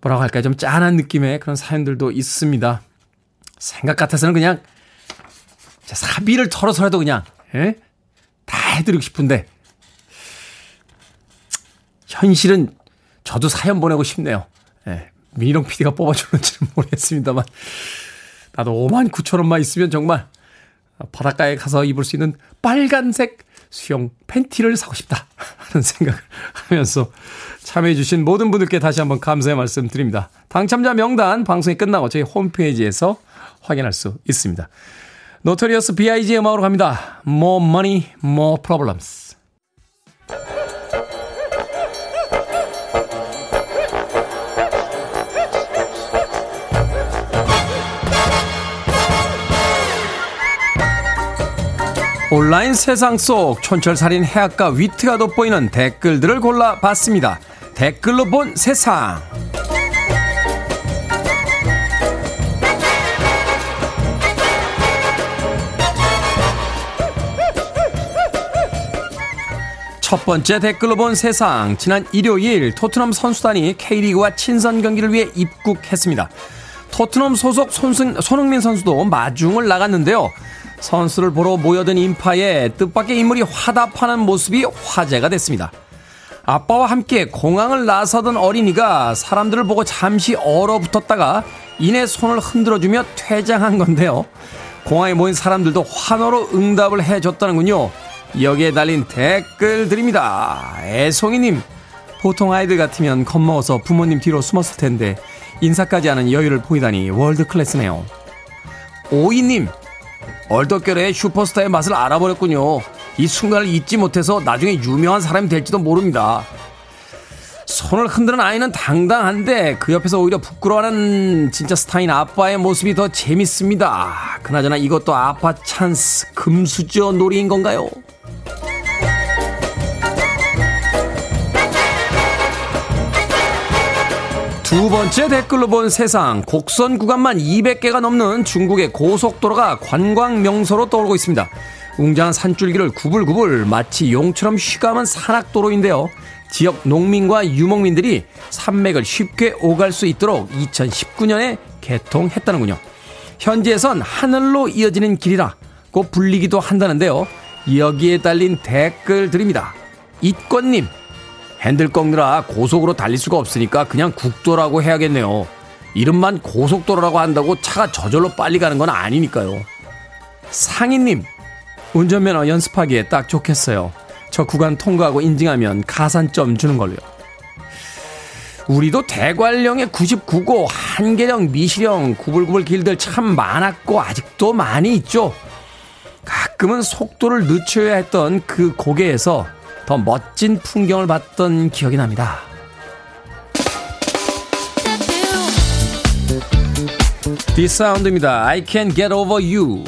뭐라고 할까요? 좀 짠한 느낌의 그런 사연들도 있습니다. 생각 같아서는 그냥 사비를 털어서라도 그냥 예? 다 해드리고 싶은데 현실은 저도 사연 보내고 싶네요. 예. 민희롱 PD가 뽑아주는지는 모르겠습니다만 나도 5만 9천 원만 있으면 정말 바닷가에 가서 입을 수 있는 빨간색 수영 팬티를 사고 싶다 하는 생각을 하면서 참여해주신 모든 분들께 다시 한번 감사의 말씀 드립니다. 당첨자 명단 방송이 끝나고 저희 홈페이지에서 확인할 수 있습니다. Notorious B.I.G 음악으로 갑니다. Mo money, mo problems. 온라인 세상 속 촌철살인 해악과 위트가 돋보이는 댓글들을 골라봤습니다. 댓글로 본 세상. 첫 번째 댓글로 본 세상. 지난 일요일 토트넘 선수단이 K리그와 친선 경기를 위해 입국했습니다. 토트넘 소속 손승, 손흥민 선수도 마중을 나갔는데요. 선수를 보러 모여든 인파에 뜻밖의 인물이 화답하는 모습이 화제가 됐습니다. 아빠와 함께 공항을 나서던 어린이가 사람들을 보고 잠시 얼어붙었다가 이내 손을 흔들어주며 퇴장한 건데요. 공항에 모인 사람들도 환호로 응답을 해줬다는군요. 여기에 달린 댓글들입니다. 애송이님, 보통 아이들 같으면 겁먹어서 부모님 뒤로 숨었을 텐데 인사까지 하는 여유를 보이다니 월드 클래스네요. 오이님, 얼떨결에 슈퍼스타의 맛을 알아버렸군요. 이 순간을 잊지 못해서 나중에 유명한 사람이 될지도 모릅니다. 손을 흔드는 아이는 당당한데 그 옆에서 오히려 부끄러워하는 진짜 스타인 아빠의 모습이 더 재밌습니다. 그나저나 이것도 아빠 찬스 금수저 놀이인 건가요? 두 번째 댓글로 본 세상 곡선 구간만 200개가 넘는 중국의 고속도로가 관광 명소로 떠오르고 있습니다. 웅장한 산줄기를 구불구불 마치 용처럼 쉬감은 산악도로인데요. 지역 농민과 유목민들이 산맥을 쉽게 오갈 수 있도록 2019년에 개통했다는군요. 현지에선 하늘로 이어지는 길이라 꼭 불리기도 한다는데요. 여기에 달린 댓글들입니다. 이권님, 핸들 꺾느라 고속으로 달릴 수가 없으니까 그냥 국도라고 해야겠네요. 이름만 고속도로라고 한다고 차가 저절로 빨리 가는 건 아니니까요. 상인님, 운전면허 연습하기에 딱 좋겠어요. 저 구간 통과하고 인증하면 가산점 주는 걸로요. 우리도 대관령의 99고 한계령, 미시령, 구불구불 길들 참 많았고 아직도 많이 있죠. 가끔은 속도를 늦춰야 했던 그 고개에서 더 멋진 풍경을 봤던 기억이 납니다. 디사운드입니다. I can get over you.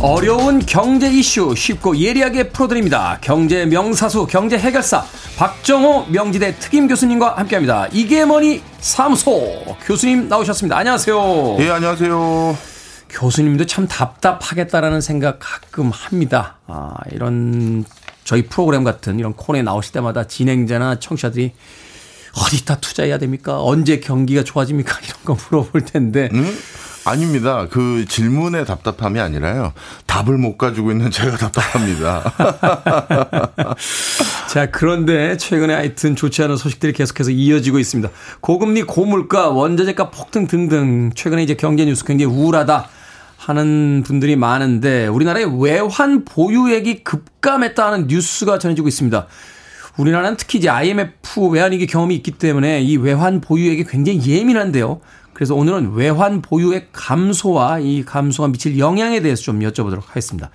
어려운 경제 이슈 쉽고 예리하게 풀어드립니다. 경제 명사수, 경제 해결사 박정호 명지대 특임 교수님과 함께합니다. 이게 뭐니 사무소 교수님 나오셨습니다. 안녕하세요. 예, 안녕하세요. 교수님도 참 답답하겠다라는 생각 가끔 합니다. 아, 이런 저희 프로그램 같은 이런 코너에 나오실 때마다 진행자나 청취자들이 어디다 투자해야 됩니까? 언제 경기가 좋아집니까? 이런 거 물어볼 텐데. 음? 아닙니다. 그 질문의 답답함이 아니라요. 답을 못 가지고 있는 제가 답답합니다. 자, 그런데 최근에 하여튼 좋지 않은 소식들이 계속해서 이어지고 있습니다. 고금리, 고물가, 원자재가 폭등 등등 최근에 이제 경제 뉴스 굉장히 우울하다. 하는 분들이 많은데 우리나라의 외환 보유액이 급감했다는 뉴스가 전해지고 있습니다. 우리나라는 특히 이제 IMF 외환위기 경험이 있기 때문에 이 외환 보유액이 굉장히 예민한데요. 그래서 오늘은 외환 보유액 감소와 이 감소가 미칠 영향에 대해서 좀 여쭤보도록 하겠습니다.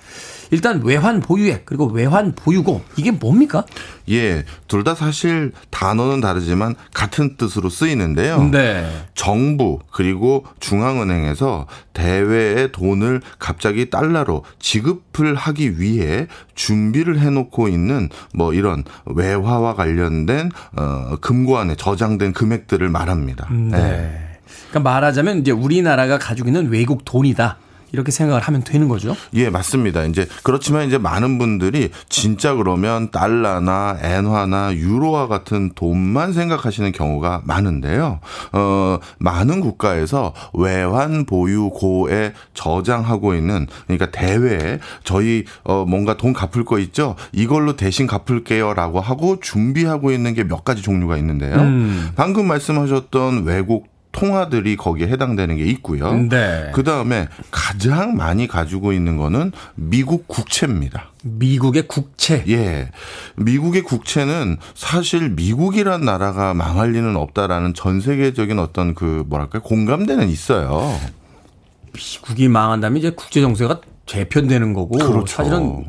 일단 외환 보유액 그리고 외환 보유고 이게 뭡니까? 예, 둘 다 사실 단어는 다르지만 같은 뜻으로 쓰이는데요. 네. 정부 그리고 중앙은행에서 대외의 돈을 갑자기 달러로 지급을 하기 위해 준비를 해놓고 있는 뭐 이런 외화와 관련된 어 금고안에 저장된 금액들을 말합니다. 네. 네. 그러니까 말하자면 이제 우리나라가 가지고 있는 외국 돈이다. 이렇게 생각을 하면 되는 거죠. 예, 맞습니다. 이제 그렇지만 이제 많은 분들이 진짜 그러면 달러나 엔화나 유로와 같은 돈만 생각하시는 경우가 많은데요. 어, 많은 국가에서 외환 보유고에 저장하고 있는 그러니까 대회에 저희 어 뭔가 돈 갚을 거 있죠. 이걸로 대신 갚을게요라고 하고 준비하고 있는 게 몇 가지 종류가 있는데요. 음. 방금 말씀하셨던 외국 통화들이 거기에 해당되는 게 있고요. 네. 그 다음에 가장 많이 가지고 있는 거는 미국 국채입니다. 미국의 국채. 예. 미국의 국채는 사실 미국이란 나라가 망할 리는 없다라는 전 세계적인 어떤 그 뭐랄까 공감대는 있어요. 미국이 망한다면 이제 국제 정세가 재편되는 거고 그렇죠. 사실은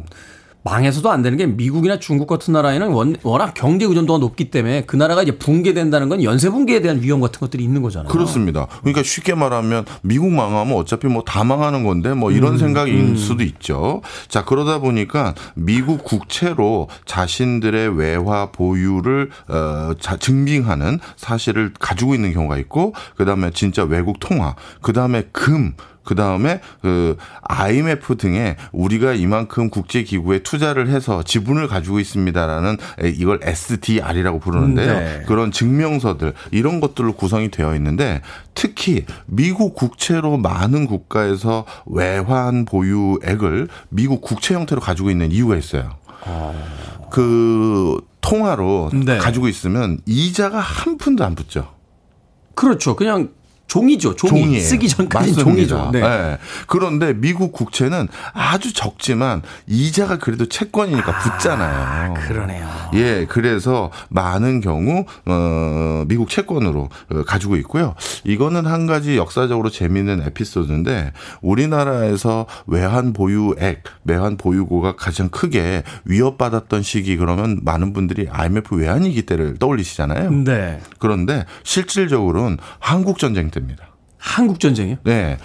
망해서도 안 되는 게 미국이나 중국 같은 나라에는 원, 워낙 경제 의존도가 높기 때문에 그 나라가 이제 붕괴된다는 건 연쇄 붕괴에 대한 위험 같은 것들이 있는 거잖아요. 그렇습니다. 그러니까 쉽게 말하면 미국 망하면 어차피 뭐 다 망하는 건데 뭐 이런 음, 생각일 음. 수도 있죠. 자, 그러다 보니까 미국 국채로 자신들의 외화 보유를 어, 자, 증빙하는 사실을 가지고 있는 경우가 있고 그 다음에 진짜 외국 통화, 그 다음에 금 그 다음에 그 IMF 등에 우리가 이만큼 국제 기구에 투자를 해서 지분을 가지고 있습니다라는 이걸 SDR이라고 부르는데요. 네. 그런 증명서들 이런 것들로 구성이 되어 있는데 특히 미국 국채로 많은 국가에서 외환 보유액을 미국 국채 형태로 가지고 있는 이유가 있어요. 그 통화로 네. 가지고 있으면 이자가 한 푼도 안 붙죠. 그렇죠. 그냥 종이죠. 종이. 종이에요. 쓰기 전까지 종이죠. 네. 네. 그런데 미국 국채는 아주 적지만 이자가 그래도 채권이니까 아, 붙잖아요. 그러네요. 예, 그래서 많은 경우 어 미국 채권으로 어, 가지고 있고요. 이거는 한 가지 역사적으로 재미있는 에피소드인데 우리나라에서 외환 보유액, 외환 보유고가 가장 크게 위협받았던 시기 그러면 많은 분들이 IMF 외환위기 때를 떠올리시잖아요. 네. 그런데 실질적으로는 한국 전쟁 때입니다. 한국 전쟁이요? 네.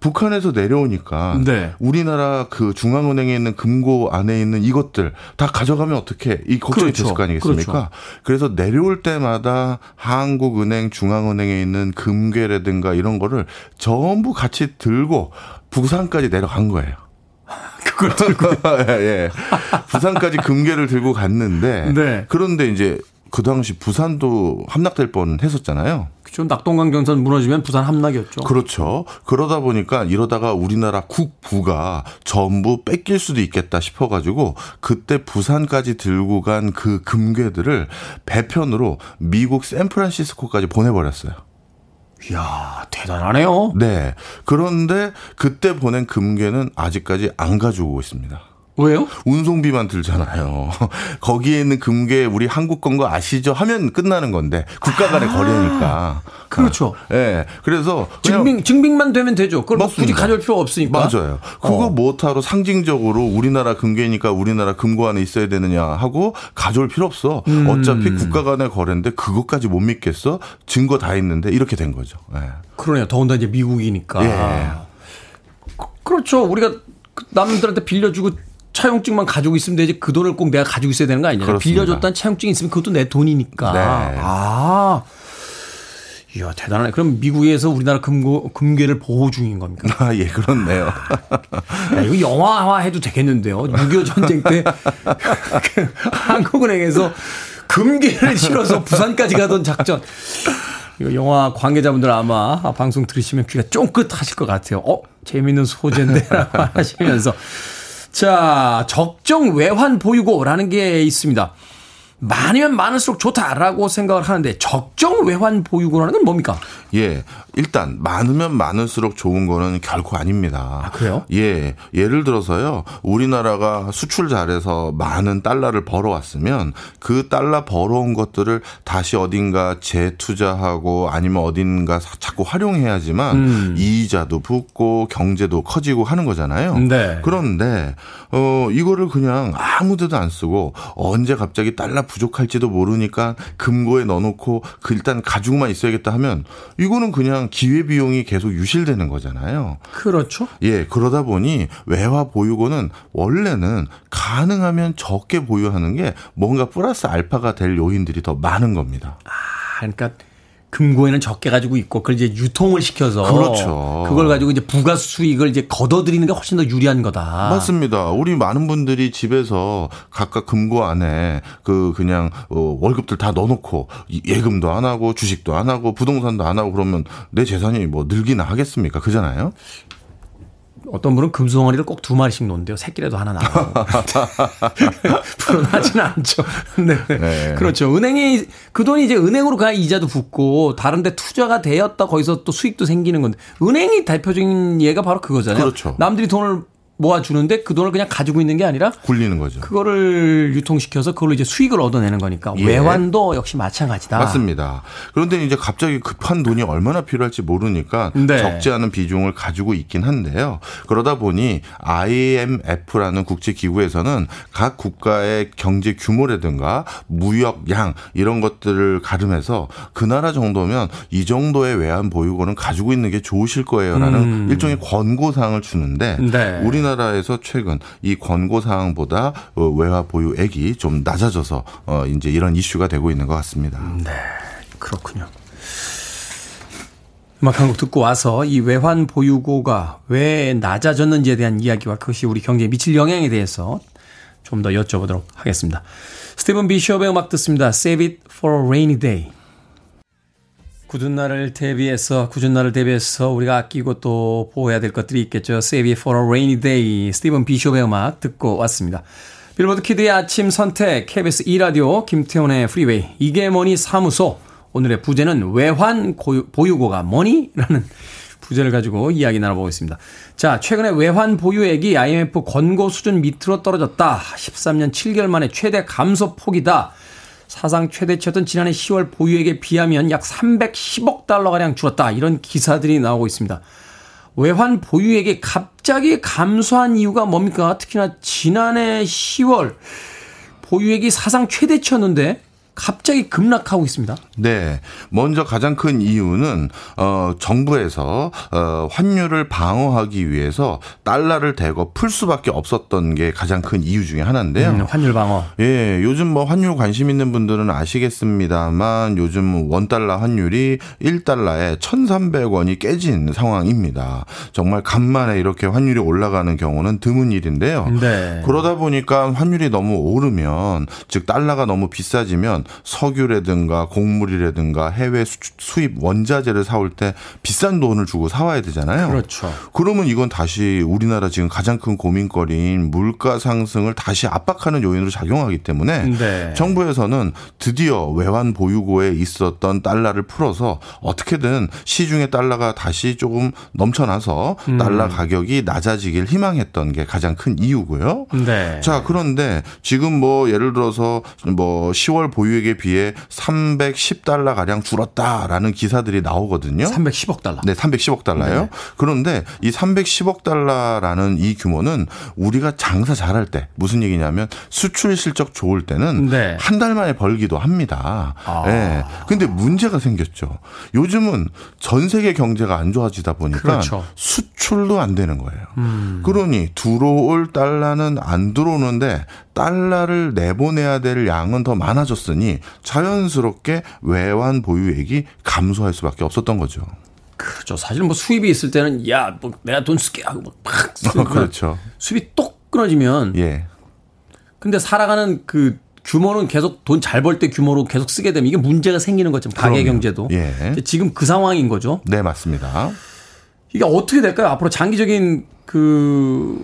북한에서 내려오니까 네. 우리나라 그 중앙은행에 있는 금고 안에 있는 이것들 다 가져가면 어떻게 이 걱정이 그렇죠. 됐을 거 아니겠습니까? 그렇죠. 그래서 내려올 때마다 한국은행 중앙은행에 있는 금괴라든가 이런 거를 전부 같이 들고 부산까지 내려간 거예요. 그걸 들고 예, 예. 부산까지 금괴를 들고 갔는데 네. 그런데 이제 그 당시 부산도 함락될 뻔 했었잖아요. 그렇죠. 낙동강 전선 무너지면 부산 함락이었죠. 그렇죠. 그러다 보니까 이러다가 우리나라 국부가 전부 뺏길 수도 있겠다 싶어가지고 그때 부산까지 들고 간 그 금괴들을 배편으로 미국 샌프란시스코까지 보내버렸어요. 이야, 대단하네요. 네. 그런데 그때 보낸 금괴는 아직까지 안 가지고 있습니다. 왜요? 운송비만 들잖아요. 거기에 있는 금괴 우리 한국 건 거 아시죠? 하면 끝나는 건데 국가 간의 아, 거래니까. 그렇죠. 예. 네. 그래서 증빙 증빙만 되면 되죠. 그걸 뭐 굳이 가져올 필요 없으니까. 맞아요. 그거 어. 뭐하러 상징적으로 우리나라 금괴니까 우리나라 금고 안에 있어야 되느냐 하고 가져올 필요 없어. 음. 어차피 국가 간의 거래인데 그것까지 못 믿겠어? 증거 다 있는데 이렇게 된 거죠. 예. 네. 그러네요. 더군다나 이제 미국이니까. 예. 그, 그렇죠. 우리가 남들한테 빌려주고 차용증만 가지고 있으면 되지 그 돈을 꼭 내가 가지고 있어야 되는 거 아니냐. 빌려줬다는 차용증이 있으면 그것도 내 돈이니까. 네. 아. 이야, 대단하네. 그럼 미국에서 우리나라 금고, 금괴를 보호 중인 겁니까? 아, 예, 그렇네요. 야, 이거 영화화 해도 되겠는데요. 6.25 전쟁 때 한국은행에서 금괴를 실어서 부산까지 가던 작전. 이거 영화 관계자분들 아마 방송 들으시면 귀가 쫑긋 하실 것 같아요. 어? 재밌는 소재인데? 라고 하시면서. 자, 적정 외환 보유고라는 게 있습니다. 많으면 많을수록 좋다라고 생각을 하는데 적정 외환 보유고라는 건 뭡니까? 예. 일단 많으면 많을수록 좋은 거는 결코 아닙니다. 아, 그래요? 예. 예를 들어서요. 우리나라가 수출 잘해서 많은 달러를 벌어왔으면 그 달러 벌어온 것들을 다시 어딘가 재투자하고 아니면 어딘가 자꾸 활용해야지만 음. 이자도 붙고 경제도 커지고 하는 거잖아요. 네. 그런데 어 이거를 그냥 아무 데도 안 쓰고 언제 갑자기 달러 부족할지도 모르니까 금고에 넣어 놓고 그 일단 가지고만 있어야겠다 하면 이거는 그냥 기회 비용이 계속 유실되는 거잖아요. 그렇죠. 예, 그러다 보니 외화 보유고는 원래는 가능하면 적게 보유하는 게 뭔가 플러스 알파가 될 요인들이 더 많은 겁니다. 아, 그러니까 금고에는 적게 가지고 있고 그걸 이제 유통을 시켜서 그렇죠. 그걸 가지고 이제 부가 수익을 이제 걷어들이는 게 훨씬 더 유리한 거다. 맞습니다. 우리 많은 분들이 집에서 각각 금고 안에 그 그냥 어 월급들 다 넣어놓고 예금도 안 하고 주식도 안 하고 부동산도 안 하고 그러면 내 재산이 뭐 늘기나 하겠습니까? 그잖아요. 어떤 분은 금송아리를 꼭 두 마리씩 놓는데요. 새끼라도 하나 나고. 불어나지는 않죠. 네. 네. 그렇죠. 은행이, 그 돈이 이제 은행으로 가야 이자도 붙고, 다른데 투자가 되었다 거기서 또 수익도 생기는 건데, 은행이 대표적인 예가 바로 그거잖아요. 그렇죠. 남들이 돈을 모아주는데 그 돈을 그냥 가지고 있는 게 아니라 굴리는 거죠. 그거를 유통시켜서 그걸로 이제 수익을 얻어내는 거니까 예. 외환도 역시 마찬가지다. 맞습니다. 그런데 이제 갑자기 급한 돈이 얼마나 필요할지 모르니까 네. 적지 않은 비중을 가지고 있긴 한데요. 그러다 보니 IMF라는 국제 기구에서는 각 국가의 경제 규모라든가 무역 양 이런 것들을 가름해서 그 나라 정도면 이 정도의 외환 보유고는 가지고 있는 게 좋으실 거예요라는 음. 일종의 권고 사항을 주는데 네. 우리나라 우리나라에서 최근 이 권고 사항보다 어, 외화 보유액이 좀 낮아져서 어 이제 이런 이슈가 되고 있는 것 같습니다. 네, 그렇군요. 음악 한곡 듣고 와서 이 외환 보유고가 왜 낮아졌는지에 대한 이야기와 그것이 우리 경제에 미칠 영향에 대해서 좀 더 여쭤보도록 하겠습니다. 스티븐 비숍의 음악 듣습니다. Save it for a rainy day. 궂은 날을 대비해서 궂은 날을 대비해서 우리가 아끼고 또 보호해야 될 것들이 있겠죠. Save it for a rainy day. 스티븐 비숍의 음악 듣고 왔습니다. 빌보드 키드의 아침 선택 KBS 2 라디오 김태훈의 프리웨이 이게 뭐니 사무소 오늘의 부제는 외환 고유, 보유고가 뭐니? 라는 부제를 가지고 이야기 나눠보겠습니다. 자, 최근에 외환 보유액이 IMF 권고 수준 밑으로 떨어졌다. 13년 7개월 만에 최대 감소 폭이다. 사상 최대치였던 지난해 10월 보유액에 비하면 약 310억 달러가량 줄었다. 이런 기사들이 나오고 있습니다. 외환 보유액이 갑자기 감소한 이유가 뭡니까? 특히나 지난해 10월 보유액이 사상 최대치였는데 갑자기 급락하고 있습니다. 네. 먼저 가장 큰 이유는 어 정부에서 어 환율을 방어하기 위해서 달러를 대거 풀 수밖에 없었던 게 가장 큰 이유 중에 하나인데요. 음, 환율 방어. 예, 요즘 뭐 환율 관심 있는 분들은 아시겠습니다만 요즘 원 달러 환율이 1달러에 1,300원이 깨진 상황입니다. 정말 간만에 이렇게 환율이 올라가는 경우는 드문 일인데요. 네. 그러다 보니까 환율이 너무 오르면 즉 달러가 너무 비싸지면 석유라든가 곡물이라든가 해외 수 입 원자재를 사올 때 비싼 돈을 주고 사와야 되잖아요. 그렇죠. 그러면 이건 다시 우리나라 지금 가장 큰 고민거리인 물가 상승을 다시 압박하는 요인으로 작용하기 때문에 네. 정부에서는 드디어 외환 보유고에 있었던 달러를 풀어서 어떻게든 시중에 달러가 다시 조금 넘쳐나서 음. 달러 가격이 낮아지길 희망했던 게 가장 큰 이유고요. 네. 자, 그런데 지금 뭐 예를 들어서 뭐 10월 보유 액에 비해 310달러 가량 줄었다라는 기사들이 나오거든요. 310억 달러. 네, 310억 달러요. 네. 그런데 이 310억 달러라는 이 규모는 우리가 장사 잘할 때 무슨 얘기냐면 수출 실적 좋을 때는 네. 한달 만에 벌기도 합니다. 아. 네. 근데 문제가 생겼죠. 요즘은 전 세계 경제가 안 좋아지다 보니까 그렇죠. 수출도 안 되는 거예요. 음. 그러니 들어올 달러는 안 들어오는데 달러를 내보내야 될 양은 더 많아졌으니 자연스럽게 외환 보유액이 감소할 수밖에 없었던 거죠. 그렇죠. 사실 뭐 수입이 있을 때는 야, 뭐 내가 돈 쓸게 하고 막 어, 그렇죠. 수입이 똑 끊어지면 예. 근데 살아가는 그 규모는 계속 돈 잘 벌 때 규모로 계속 쓰게 되면 이게 문제가 생기는 거죠. 가계 경제도. 예. 지금 그 상황인 거죠. 네, 맞습니다. 이게 어떻게 될까요? 앞으로 장기적인 그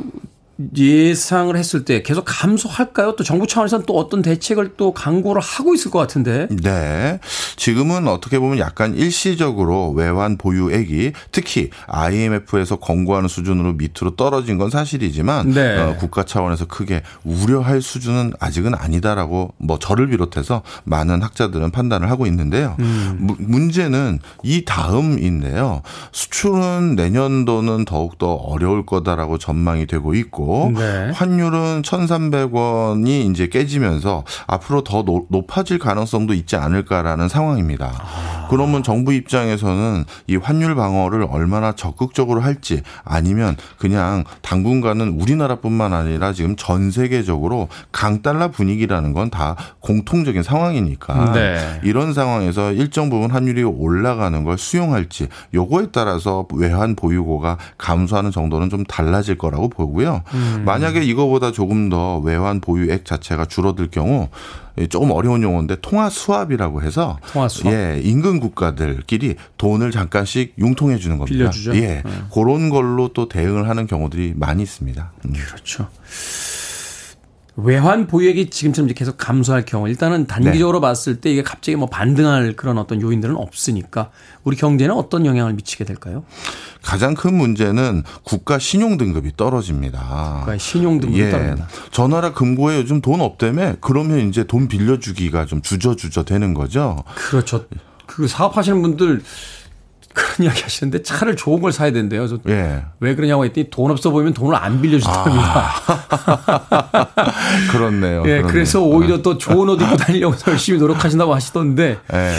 예상을 했을 때 계속 감소할까요? 또 정부 차원에서는 또 어떤 대책을 또 강구를 하고 있을 것 같은데. 네. 지금은 어떻게 보면 약간 일시적으로 외환 보유액이 특히 IMF에서 권고하는 수준으로 밑으로 떨어진 건 사실이지만 네. 어, 국가 차원에서 크게 우려할 수준은 아직은 아니다라고 뭐 저를 비롯해서 많은 학자들은 판단을 하고 있는데요. 음. 문제는 이 다음인데요. 수출은 내년도는 더욱더 어려울 거다라고 전망이 되고 있고 네. 환율은 1,300원이 이제 깨지면서 앞으로 더 높아질 가능성도 있지 않을까라는 상황입니다. 아. 그러면 정부 입장에서는 이 환율 방어를 얼마나 적극적으로 할지 아니면 그냥 당분간은 우리나라뿐만 아니라 지금 전 세계적으로 강달러 분위기라는 건 다 공통적인 상황이니까 네. 이런 상황에서 일정 부분 환율이 올라가는 걸 수용할지 요거에 따라서 외환 보유고가 감소하는 정도는 좀 달라질 거라고 보고요. 음. 만약에 이거보다 조금 더 외환 보유액 자체가 줄어들 경우 조금 어려운 용어인데 통화 수합이라고 해서 통화 수합. 예, 인근 국가들끼리 돈을 잠깐씩 융통해 주는 겁니다. 빌려주죠. 예. 네. 그런 걸로 또 대응을 하는 경우들이 많이 있습니다. 음. 그렇죠. 외환 보유액이 지금처럼 계속 감소할 경우 일단은 단기적으로 네. 봤을 때 이게 갑자기 뭐 반등할 그런 어떤 요인들은 없으니까 우리 경제는 어떤 영향을 미치게 될까요? 가장 큰 문제는 국가 신용 등급이 떨어집니다. 국가 신용 등급이 예. 떨어진다. 저 나라 금고에 요즘 돈 없다며 그러면 이제 돈 빌려주기가 좀 주저주저 되는 거죠. 그렇죠. 그 사업하시는 분들 그런 이야기 하시는데 차를 좋은 걸 사야 된대요. 저 예. 왜 그러냐고 했더니 돈 없어 보이면 돈을 안 빌려준답니다. 아. 그렇네요. 예, 그렇네요. 그래서 오히려 또 좋은 옷 입고 다니려고 열심히 노력하신다고 하시던데. 예.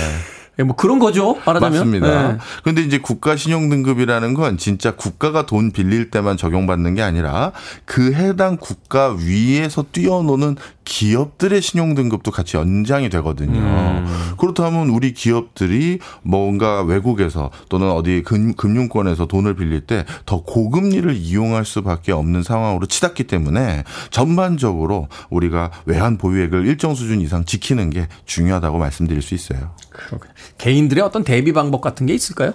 예, 뭐 그런 거죠. 말하자면. 맞습니다. 네. 근데 이제 국가 신용 등급이라는 건 진짜 국가가 돈 빌릴 때만 적용받는 게 아니라 그 해당 국가 위에서 뛰어노는 기업들의 신용 등급도 같이 연장이 되거든요. 음. 그렇다면 우리 기업들이 뭔가 외국에서 또는 어디 금, 금융권에서 돈을 빌릴 때 더 고금리를 이용할 수밖에 없는 상황으로 치닫기 때문에 전반적으로 우리가 외환 보유액을 일정 수준 이상 지키는 게 중요하다고 말씀드릴 수 있어요. 그렇군요. 개인들의 어떤 대비 방법 같은 게 있을까요?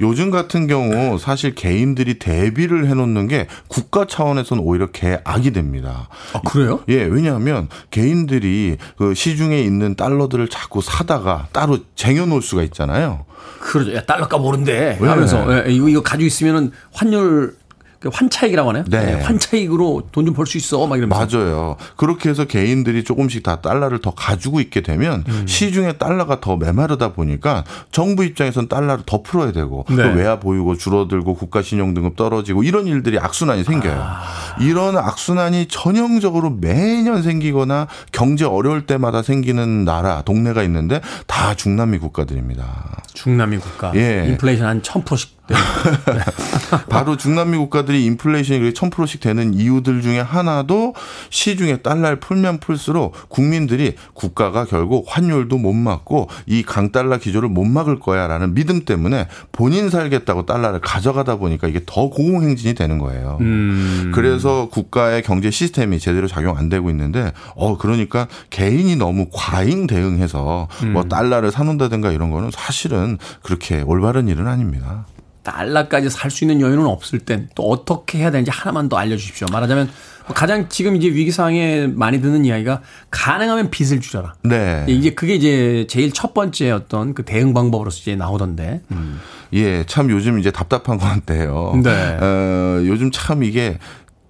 요즘 같은 경우 사실 개인들이 대비를 해놓는 게 국가 차원에서는 오히려 개악이 됩니다. 아, 그래요? 예, 왜냐하면 개인들이 그 시중에 있는 달러들을 자꾸 사다가 따로 쟁여놓을 수가 있잖아요. 그러죠. 야, 달러값 오른데 하면서 예, 이거, 이거 가지고 있으면은 환율 그 환차익이라고 하나요? 네. 네. 환차익으로 돈 좀 벌 수 있어. 막 이러면서. 맞아요. 그렇게 해서 개인들이 조금씩 다 달러를 더 가지고 있게 되면 음. 시중에 달러가 더 메마르다 보니까 정부 입장에선 달러를 더 풀어야 되고 네. 또 외화 보유고 줄어들고 국가 신용 등급 떨어지고 이런 일들이 악순환이 생겨요. 아. 이런 악순환이 전형적으로 매년 생기거나 경제 어려울 때마다 생기는 나라, 동네가 있는데 다 중남미 국가들입니다. 중남미 국가. 예. 인플레이션 한 1000%씩 네. 바로 중남미 국가들이 인플레이션이 그렇게 1000%씩 되는 이유들 중에 하나도 시중에 달러를 풀면 풀수록 국민들이 국가가 결국 환율도 못 막고 이 강달러 기조를 못 막을 거야라는 믿음 때문에 본인 살겠다고 달러를 가져가다 보니까 이게 더 고공행진이 되는 거예요. 음. 그래서 국가의 경제 시스템이 제대로 작용 안 되고 있는데 어 그러니까 개인이 너무 과잉 대응해서 뭐 음. 뭐 달러를 사놓는다든가 이런 거는 사실은 그렇게 올바른 일은 아닙니다. 달러까지 살 수 있는 여유는 없을 땐 또 어떻게 해야 되는지 하나만 더 알려주십시오. 말하자면 뭐 가장 지금 이제 위기 상황에 많이 듣는 이야기가 가능하면 빚을 줄여라. 네. 이제 그게 이제 제일 첫 번째 어떤 그 대응 방법으로서 이제 나오던데. 음. 예, 참 요즘 이제 답답한 건데요. 네. 어, 요즘 참 이게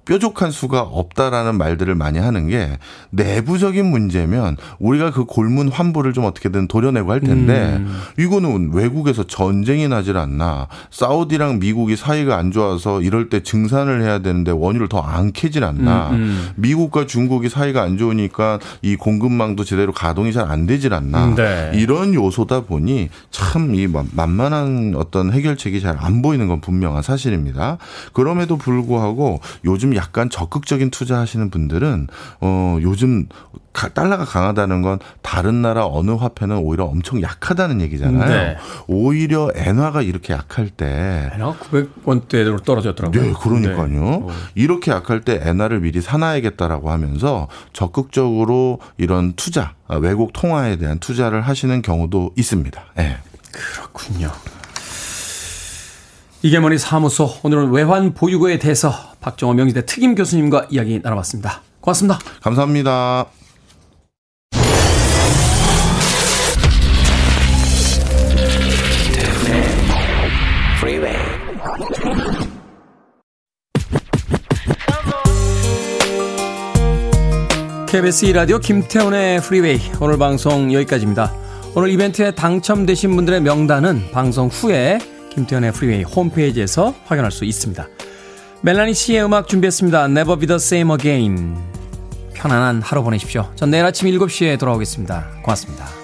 뾰족한 수가 없다라는 말들을 많이 하는 게 내부적인 문제면 우리가 그 골문 환부를 좀 어떻게든 도려내고 할 텐데 음. 이거는 외국에서 전쟁이 나질 않나 사우디랑 미국이 사이가 안 좋아서 이럴 때 증산을 해야 되는데 원유를 더 안 캐질 않나 음, 음. 미국과 중국이 사이가 안 좋으니까 이 공급망도 제대로 가동이 잘 안 되질 않나 네. 이런 요소다 보니 참 이 만만한 어떤 해결책이 잘 안 보이는 건 분명한 사실입니다. 그럼에도 불구하고 요즘 약간 적극적인 투자하시는 분들은 어 요즘 달러가 강하다는 건 다른 나라 어느 화폐는 오히려 엄청 약하다는 얘기잖아요. 네. 오히려 엔화가 이렇게 약할 때 엔화가 900원대로 떨어졌더라고요. 네, 그러니까요. 네. 이렇게 약할 때 엔화를 미리 사놔야겠다라고 하면서 적극적으로 이런 투자, 외국 통화에 대한 투자를 하시는 경우도 있습니다. 네. 그렇군요. 이게 뭐니 사무소 오늘은 외환 보유고에 대해서 박정호 명지대 특임 교수님과 이야기 나눠봤습니다. 고맙습니다. 감사합니다. KBS 2라디오 김태훈의 프리웨이 오늘 방송 여기까지입니다. 오늘 이벤트에 당첨되신 분들의 명단은 방송 후에 김태훈의 프리웨이 홈페이지에서 확인할 수 있습니다. Melanie C의 음악 준비했습니다. Never be the same again. 편안한 하루 보내십시오. 전 내일 아침 7시에 돌아오겠습니다. 고맙습니다.